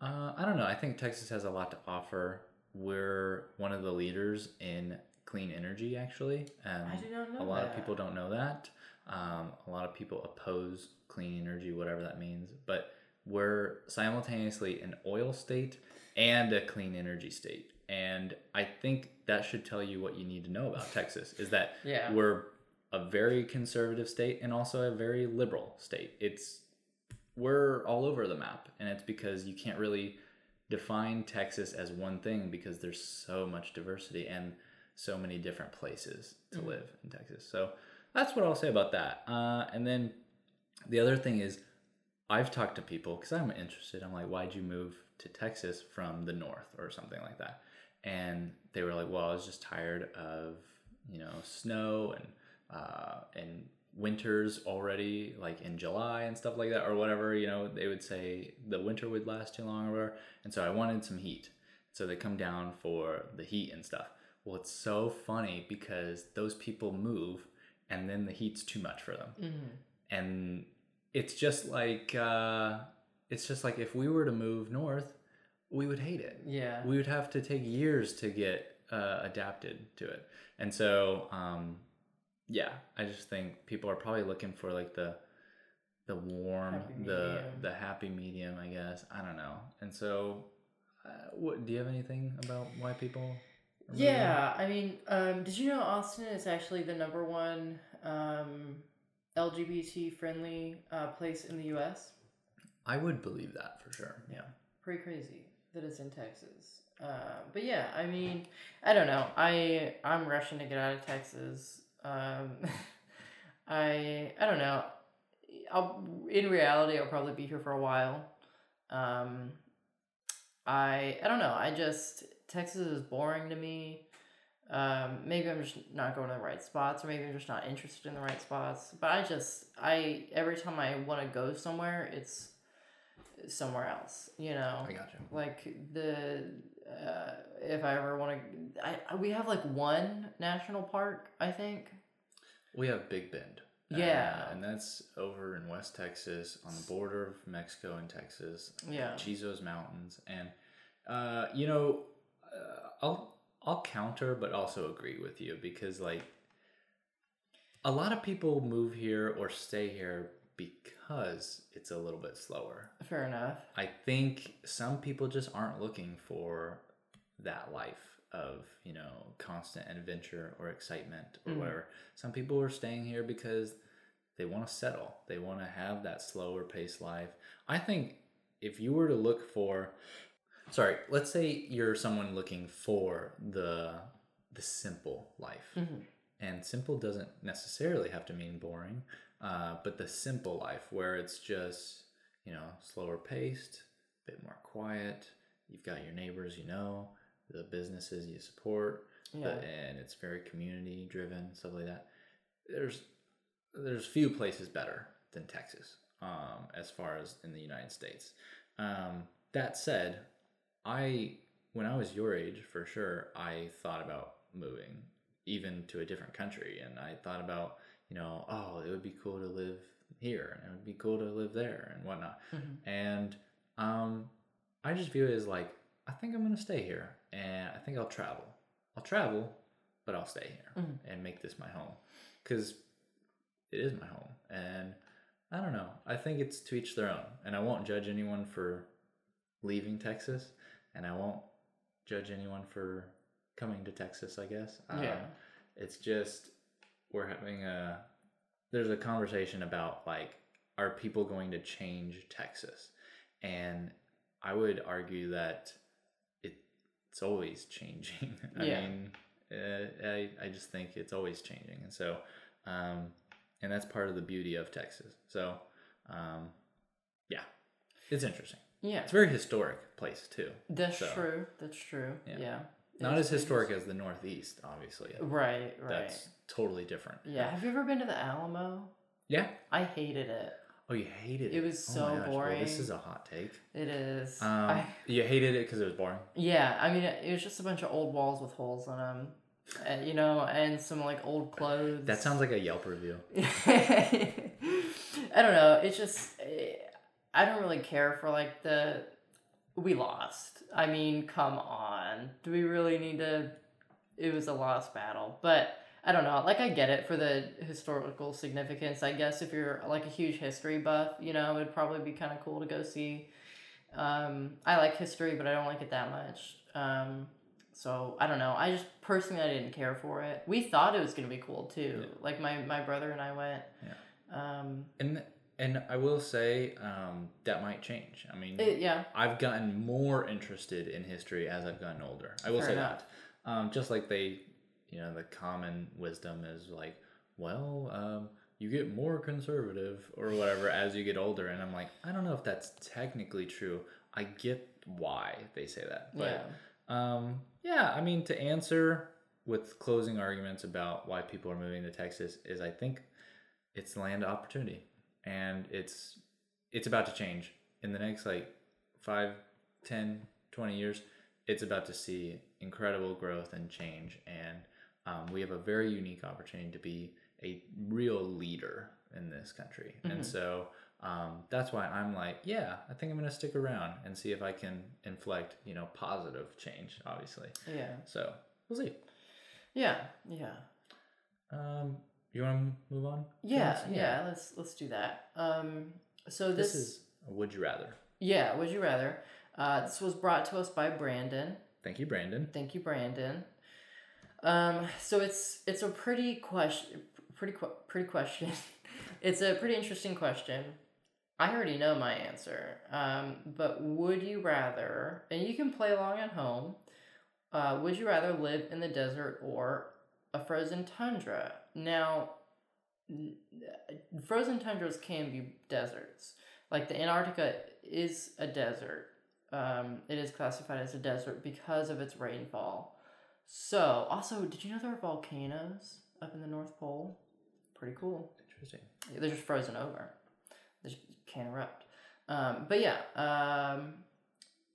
uh, I don't know. I think Texas has a lot to offer. We're one of the leaders in clean energy, actually. Um, I did not know A lot of people don't know that. Um, a lot of people oppose clean energy, whatever that means. But we're simultaneously an oil state and a clean energy state. And I think that should tell you what you need to know about Texas is that Yeah. we're a very conservative state and also a very liberal state. It's we're all over the map and it's because you can't really define Texas as one thing because there's so much diversity and so many different places to live in Texas. So that's what I'll say about that. Uh, and then the other thing is, I've talked to people because I'm interested. I'm like, why'd you move to Texas from the north or something like that? And they were like, "Well, I was just tired of you know snow and uh, and winters already, like in July and stuff like that, or whatever. You know, they would say the winter would last too long or whatever, and so I wanted some heat. So they come down for the heat and stuff. Well, it's so funny because those people move, and then the heat's too much for them, and it's just like uh, it's just like if we were to move north, we would hate it Yeah. we would have to take years to get uh, adapted to it and so um, yeah i just think people are probably looking for like the the warm Happy the medium. the happy medium i guess i don't know and so uh, what do you have anything about why people? Yeah, I mean, um, did you know Austin is actually the number one um, LGBT friendly uh, place in the U.S.? i would believe that for sure yeah Pretty crazy that it's in Texas. Uh, but yeah, I mean, I don't know. I I'm rushing to get out of Texas. Um, I I don't know. I'll in reality I'll probably be here for a while. Um, I I don't know. I just Texas is boring to me. Um, maybe I'm just not going to the right spots, or maybe I'm just not interested in the right spots. But I just I every time I want to go somewhere, it's somewhere else. You know, i got you like the uh, if I ever want to, I, we have like one national park. I think. we have big bend Yeah. Uh, and that's over in west texas on the border of mexico and texas Yeah. Chisos Mountains, and uh, you know, uh, I'll I'll counter, but also agree with you because like a lot of people move here or stay here because it's a little bit slower. Fair enough. I think some people just aren't looking for that life of you know constant adventure or excitement or Mhm. whatever. Some people are staying here because they want to settle. They want to have that slower paced life. I think if you were to look for sorry, let's say you're someone looking for the the simple life. Mhm. And simple doesn't necessarily have to mean boring, uh, but the simple life where it's just, you know, slower paced, a bit more quiet. You've got your neighbors you know, the businesses you support, Yeah. the- and it's very community driven, stuff like that. There's there's few places better than Texas, um, as far as in the United States. Um, that said, I when I was your age, for sure, I thought about moving even to a different country, and I thought about you know, oh, it would be cool to live here, and it would be cool to live there, and whatnot. Mhm. And um, I just view it as like I think I'm gonna stay here, and I think I'll travel. I'll travel, but I'll stay here Mhm. and make this my home because it is my home, and I don't know. I think it's to each their own, and I won't judge anyone for leaving Texas, and I won't judge anyone for coming to Texas. I guess. Um, Yeah. it's just we're having a there's a conversation about like are people going to change Texas? And I would argue that it, it's always changing. I Yeah. mean, uh, I I just think it's always changing, and so um, and that's part of the beauty of Texas. So um, yeah, it's interesting. Yeah. It's a very historic place too. That's so- true. That's true. Yeah. Yeah. Not as historic as the Northeast, obviously. Right. Right. That's totally different. Yeah. Have you ever been to the Alamo? Yeah. I hated it. Oh, you hated it. It was Oh so my gosh, well, this is a hot take. It is. Um, I, you hated it because it was boring. yeah. I mean, it, was just a bunch of old walls with holes in them, and, you know, and some like old clothes. That sounds like a Yelp review. I don't know. It's just eh, I don't really care for like the we lost. I mean, come on. Do we really need to it was a lost battle. But I don't know. Like I get it for the historical significance. I guess if you're like a huge history buff, you know, it'd probably be kind of cool to go see. Um, I like history, but I don't like it that much. Um, so I don't know. I just personally I didn't care for it. We thought it was gonna be cool too. Yeah. Like my my brother and I went. Yeah. Um, And and I will say um, that might change. I mean, it, yeah. I've gotten more interested in history as I've gotten older. I will Fair say enough. that. Um, just like they, you know, the common wisdom is like, well, um, you get more conservative or whatever as you get older. And I'm like, I don't know if that's technically true. I get why they say that, but Um, yeah, I mean, to answer with closing arguments about why people are moving to Texas is I think it's land opportunity and it's it's about to change in the next like 5 10 20 years it's about to see incredible growth and change and um, we have a very unique opportunity to be a real leader in this country and so um, that's why i'm like yeah i think i'm going to stick around and see if i can inflect you know positive change obviously Yeah. so we'll see Yeah. Yeah. um, you want to move on Yeah. Yes? Yeah. Let's let's do that. Um. So this this, is a would you rather yeah. Would you rather? Uh, this was brought to us by Brandon. thank you brandon Thank you, Brandon. Um, so it's it's a pretty question, pretty pretty question. it's a pretty interesting question. I already know my answer. Um, but would you rather? And you can play along at home. Uh, would you rather live in the desert or a frozen tundra? Now, frozen tundras can be deserts. Like the Antarctica is a desert. Um, it is classified as a desert because of its rainfall. So, also, did you know there are volcanoes up in the North Pole? Pretty cool. interesting They're just frozen over. They just can't erupt. Um, but yeah, um,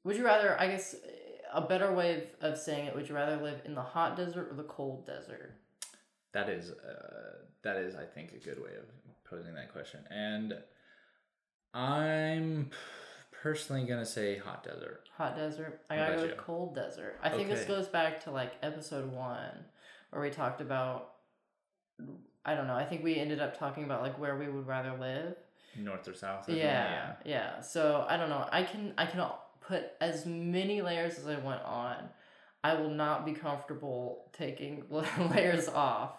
would you rather? I guess a better way of, of saying it: Would you rather live in the hot desert or the cold desert? That is, uh, that is, I think, a good way of posing that question. And I'm personally gonna say hot desert. Hot desert. I gotta go with you? cold desert. I think this goes back to like episode one, where we talked about. I don't know. I think we ended up talking about like where we would rather live. North or south? something? Yeah, yeah. So I don't know. I can I can put as many layers as I want on. I will not be comfortable taking layers off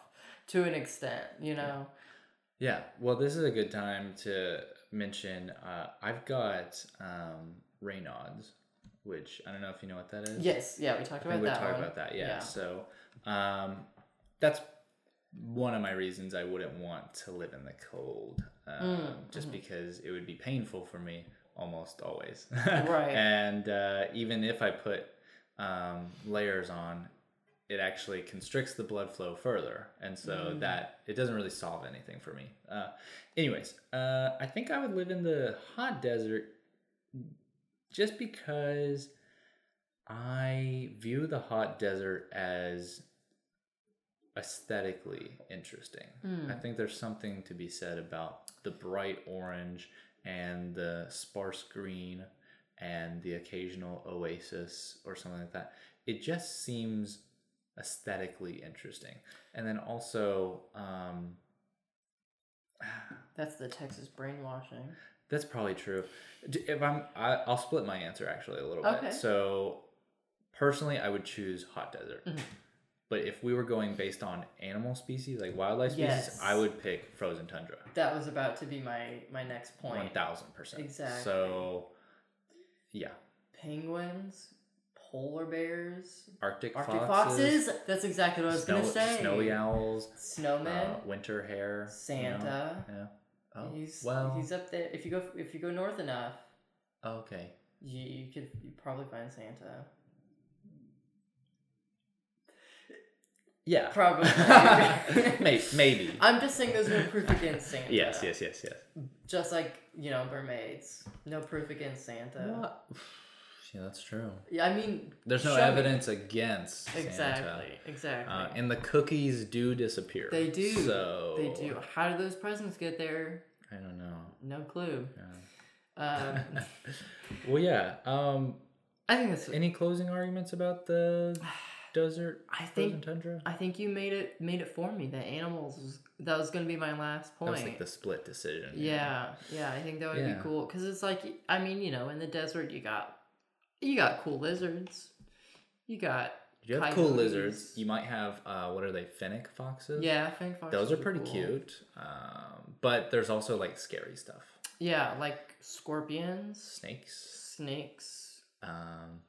to an extent. You know. Yeah. Well, this is a good time to mention. Uh, I've got um, Raynaud's, which I don't know if you know what that is. Yes. Yeah. We talked about we that talked about that. Yeah. Yeah. So um, that's one of my reasons I wouldn't want to live in the cold, um, Mm, just because it would be painful for me almost always. Right. and uh, even if I put um, layers on, it actually constricts the blood flow further, and so Mm. that it doesn't really solve anything for me. Uh, anyways, uh, I think I would live in the hot desert just because I view the hot desert as aesthetically interesting. Hmm. I think there's something to be said about the bright orange and the sparse green and the occasional oasis or something like that. It just seems aesthetically interesting. And then also, um, That's the Texas brainwashing. That's probably true. If I'm, I, I'll split my answer actually a little bit. Okay. So, personally, I would choose hot desert. Mhm. But if we were going based on animal species, like wildlife species, Yes. I would pick frozen tundra. That was about to be my my next point. One thousand percent. Exactly. So, yeah, Penguins, polar bears, Arctic, Arctic foxes, foxes. That's exactly what I was snow, gonna say. snowy owls, Snowmen. uh, winter hare, you know? Santa. Yeah. Oh, he's well. he's up there. If you go if you go north enough, okay. you, you could you probably find Santa. Yeah. Probably. maybe. Maybe. I'm just saying there's no proof against Santa. Yes. Yes. Yes. Yes. Just like you know mermaids, no proof against Santa. What? Yeah, that's true. Yeah, I mean. There's no show me- evidence against Santa. Exactly. Exactly. Uh, and the cookies do disappear. they do. So They do. How did those presents get there? I don't know. No clue. Yeah. Um, well, yeah. Um, I think that's. any closing arguments about the desert I think tundra? I think you made it made it for me. The animals was, that was gonna be my last That point. was like the split decision. know? yeah, yeah. I think that would Yeah. be cool because it's like I mean you know in the desert you got you got cool lizards, you got You have cool lizards. You might have uh, what are they? Fennec foxes. yeah. Fang foxes Those are pretty cool. cute. Um, but there's also like scary stuff. Yeah, like scorpions, Snakes. snakes. Um,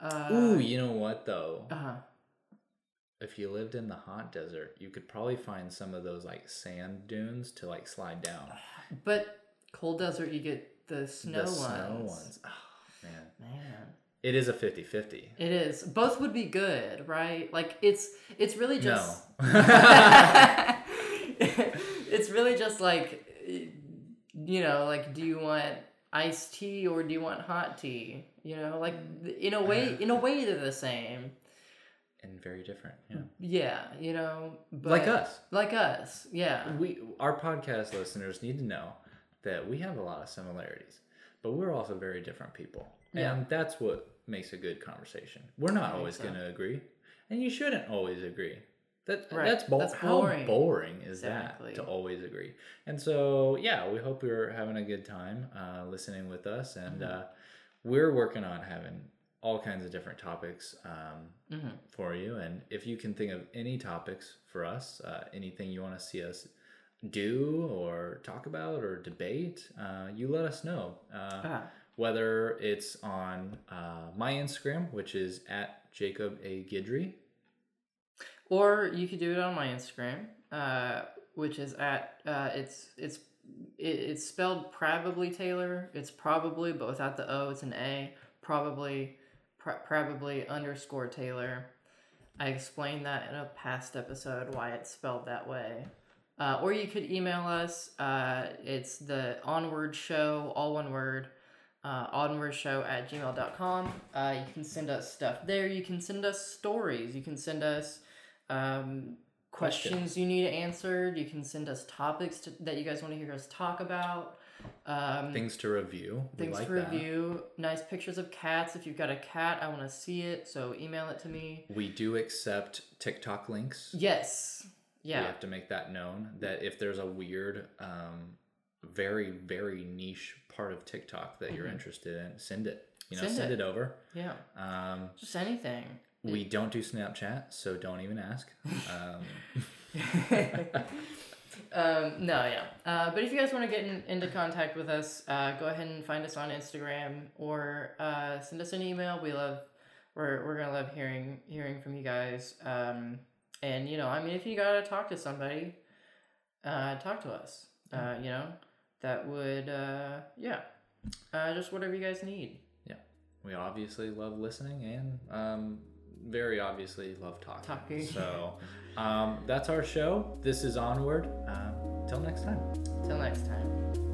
Uh, ooh, you know what though? Uh huh. if you lived in the hot desert, you could probably find some of those like sand dunes to like slide down. But cold desert, you get the snow the ones. snow ones. Oh man. Man. It is a 50-50. It is. Both would be good, right? Like it's it's really just no. it's really just like you know, like do you want iced tea or do you want hot tea? You know, like in a way in a way they're the same. and very different. Yeah. Yeah, you know, but Like us. Like us. Yeah. We our podcast listeners need to know that we have a lot of similarities, but we're also very different people. Yeah. And that's what makes a good conversation. We're not always so. going to agree, and you shouldn't always agree. That Right. that's, bo- That's how boring. boring is Exactly. that to always agree. And so yeah, we hope you're having a good time uh, listening with us, and Mm-hmm. uh, we're working on having all kinds of different topics um, Mhm. for you. And if you can think of any topics for us, uh, anything you want to see us do or talk about or debate, uh, you let us know. Uh, Ah. whether it's on uh, my Instagram, which is at Jacob A. Gidry. Or you could do it on my Instagram, uh, which is at uh, it's it's it's spelled probably Taylor. It's probably, but without the O, it's an A. Probably, pr- probably underscore Taylor. I explained that in a past episode why it's spelled that way. Uh, or you could email us. Uh, it's the Onward Show, all one word. Uh, onward show at gmail.com. Uh, you can send us stuff there. You can send us stories. You can send us um, questions, Questions. you need answered. You can send us topics to, that you guys want to hear us talk about. Um, Things to review. We things like to that. review. Nice pictures of cats. If you've got a cat, I want to see it. So email it to me. We do accept TikTok links. Yes. We have to make that known that if there's a weird, um, very, very niche part of TikTok that you're interested in, send it. You know, Mm-hmm. Send send, it. it. over. Yeah. Um, Just anything. we don't do Snapchat, so don't even ask. Um, um, no, yeah. Uh, but if you guys want to get in, into contact with us, uh, go ahead and find us on Instagram or uh, send us an email. We love, we're, we're gonna love hearing hearing from you guys. Um, and you know, I mean, if you gotta talk to somebody, uh, talk to us. Uh, you know, that would, uh, yeah, uh, just whatever you guys need. Yeah, we obviously love listening and um, very obviously love talking. Talking. So um, that's our show. This is Onward. Um, till next time. Till next time.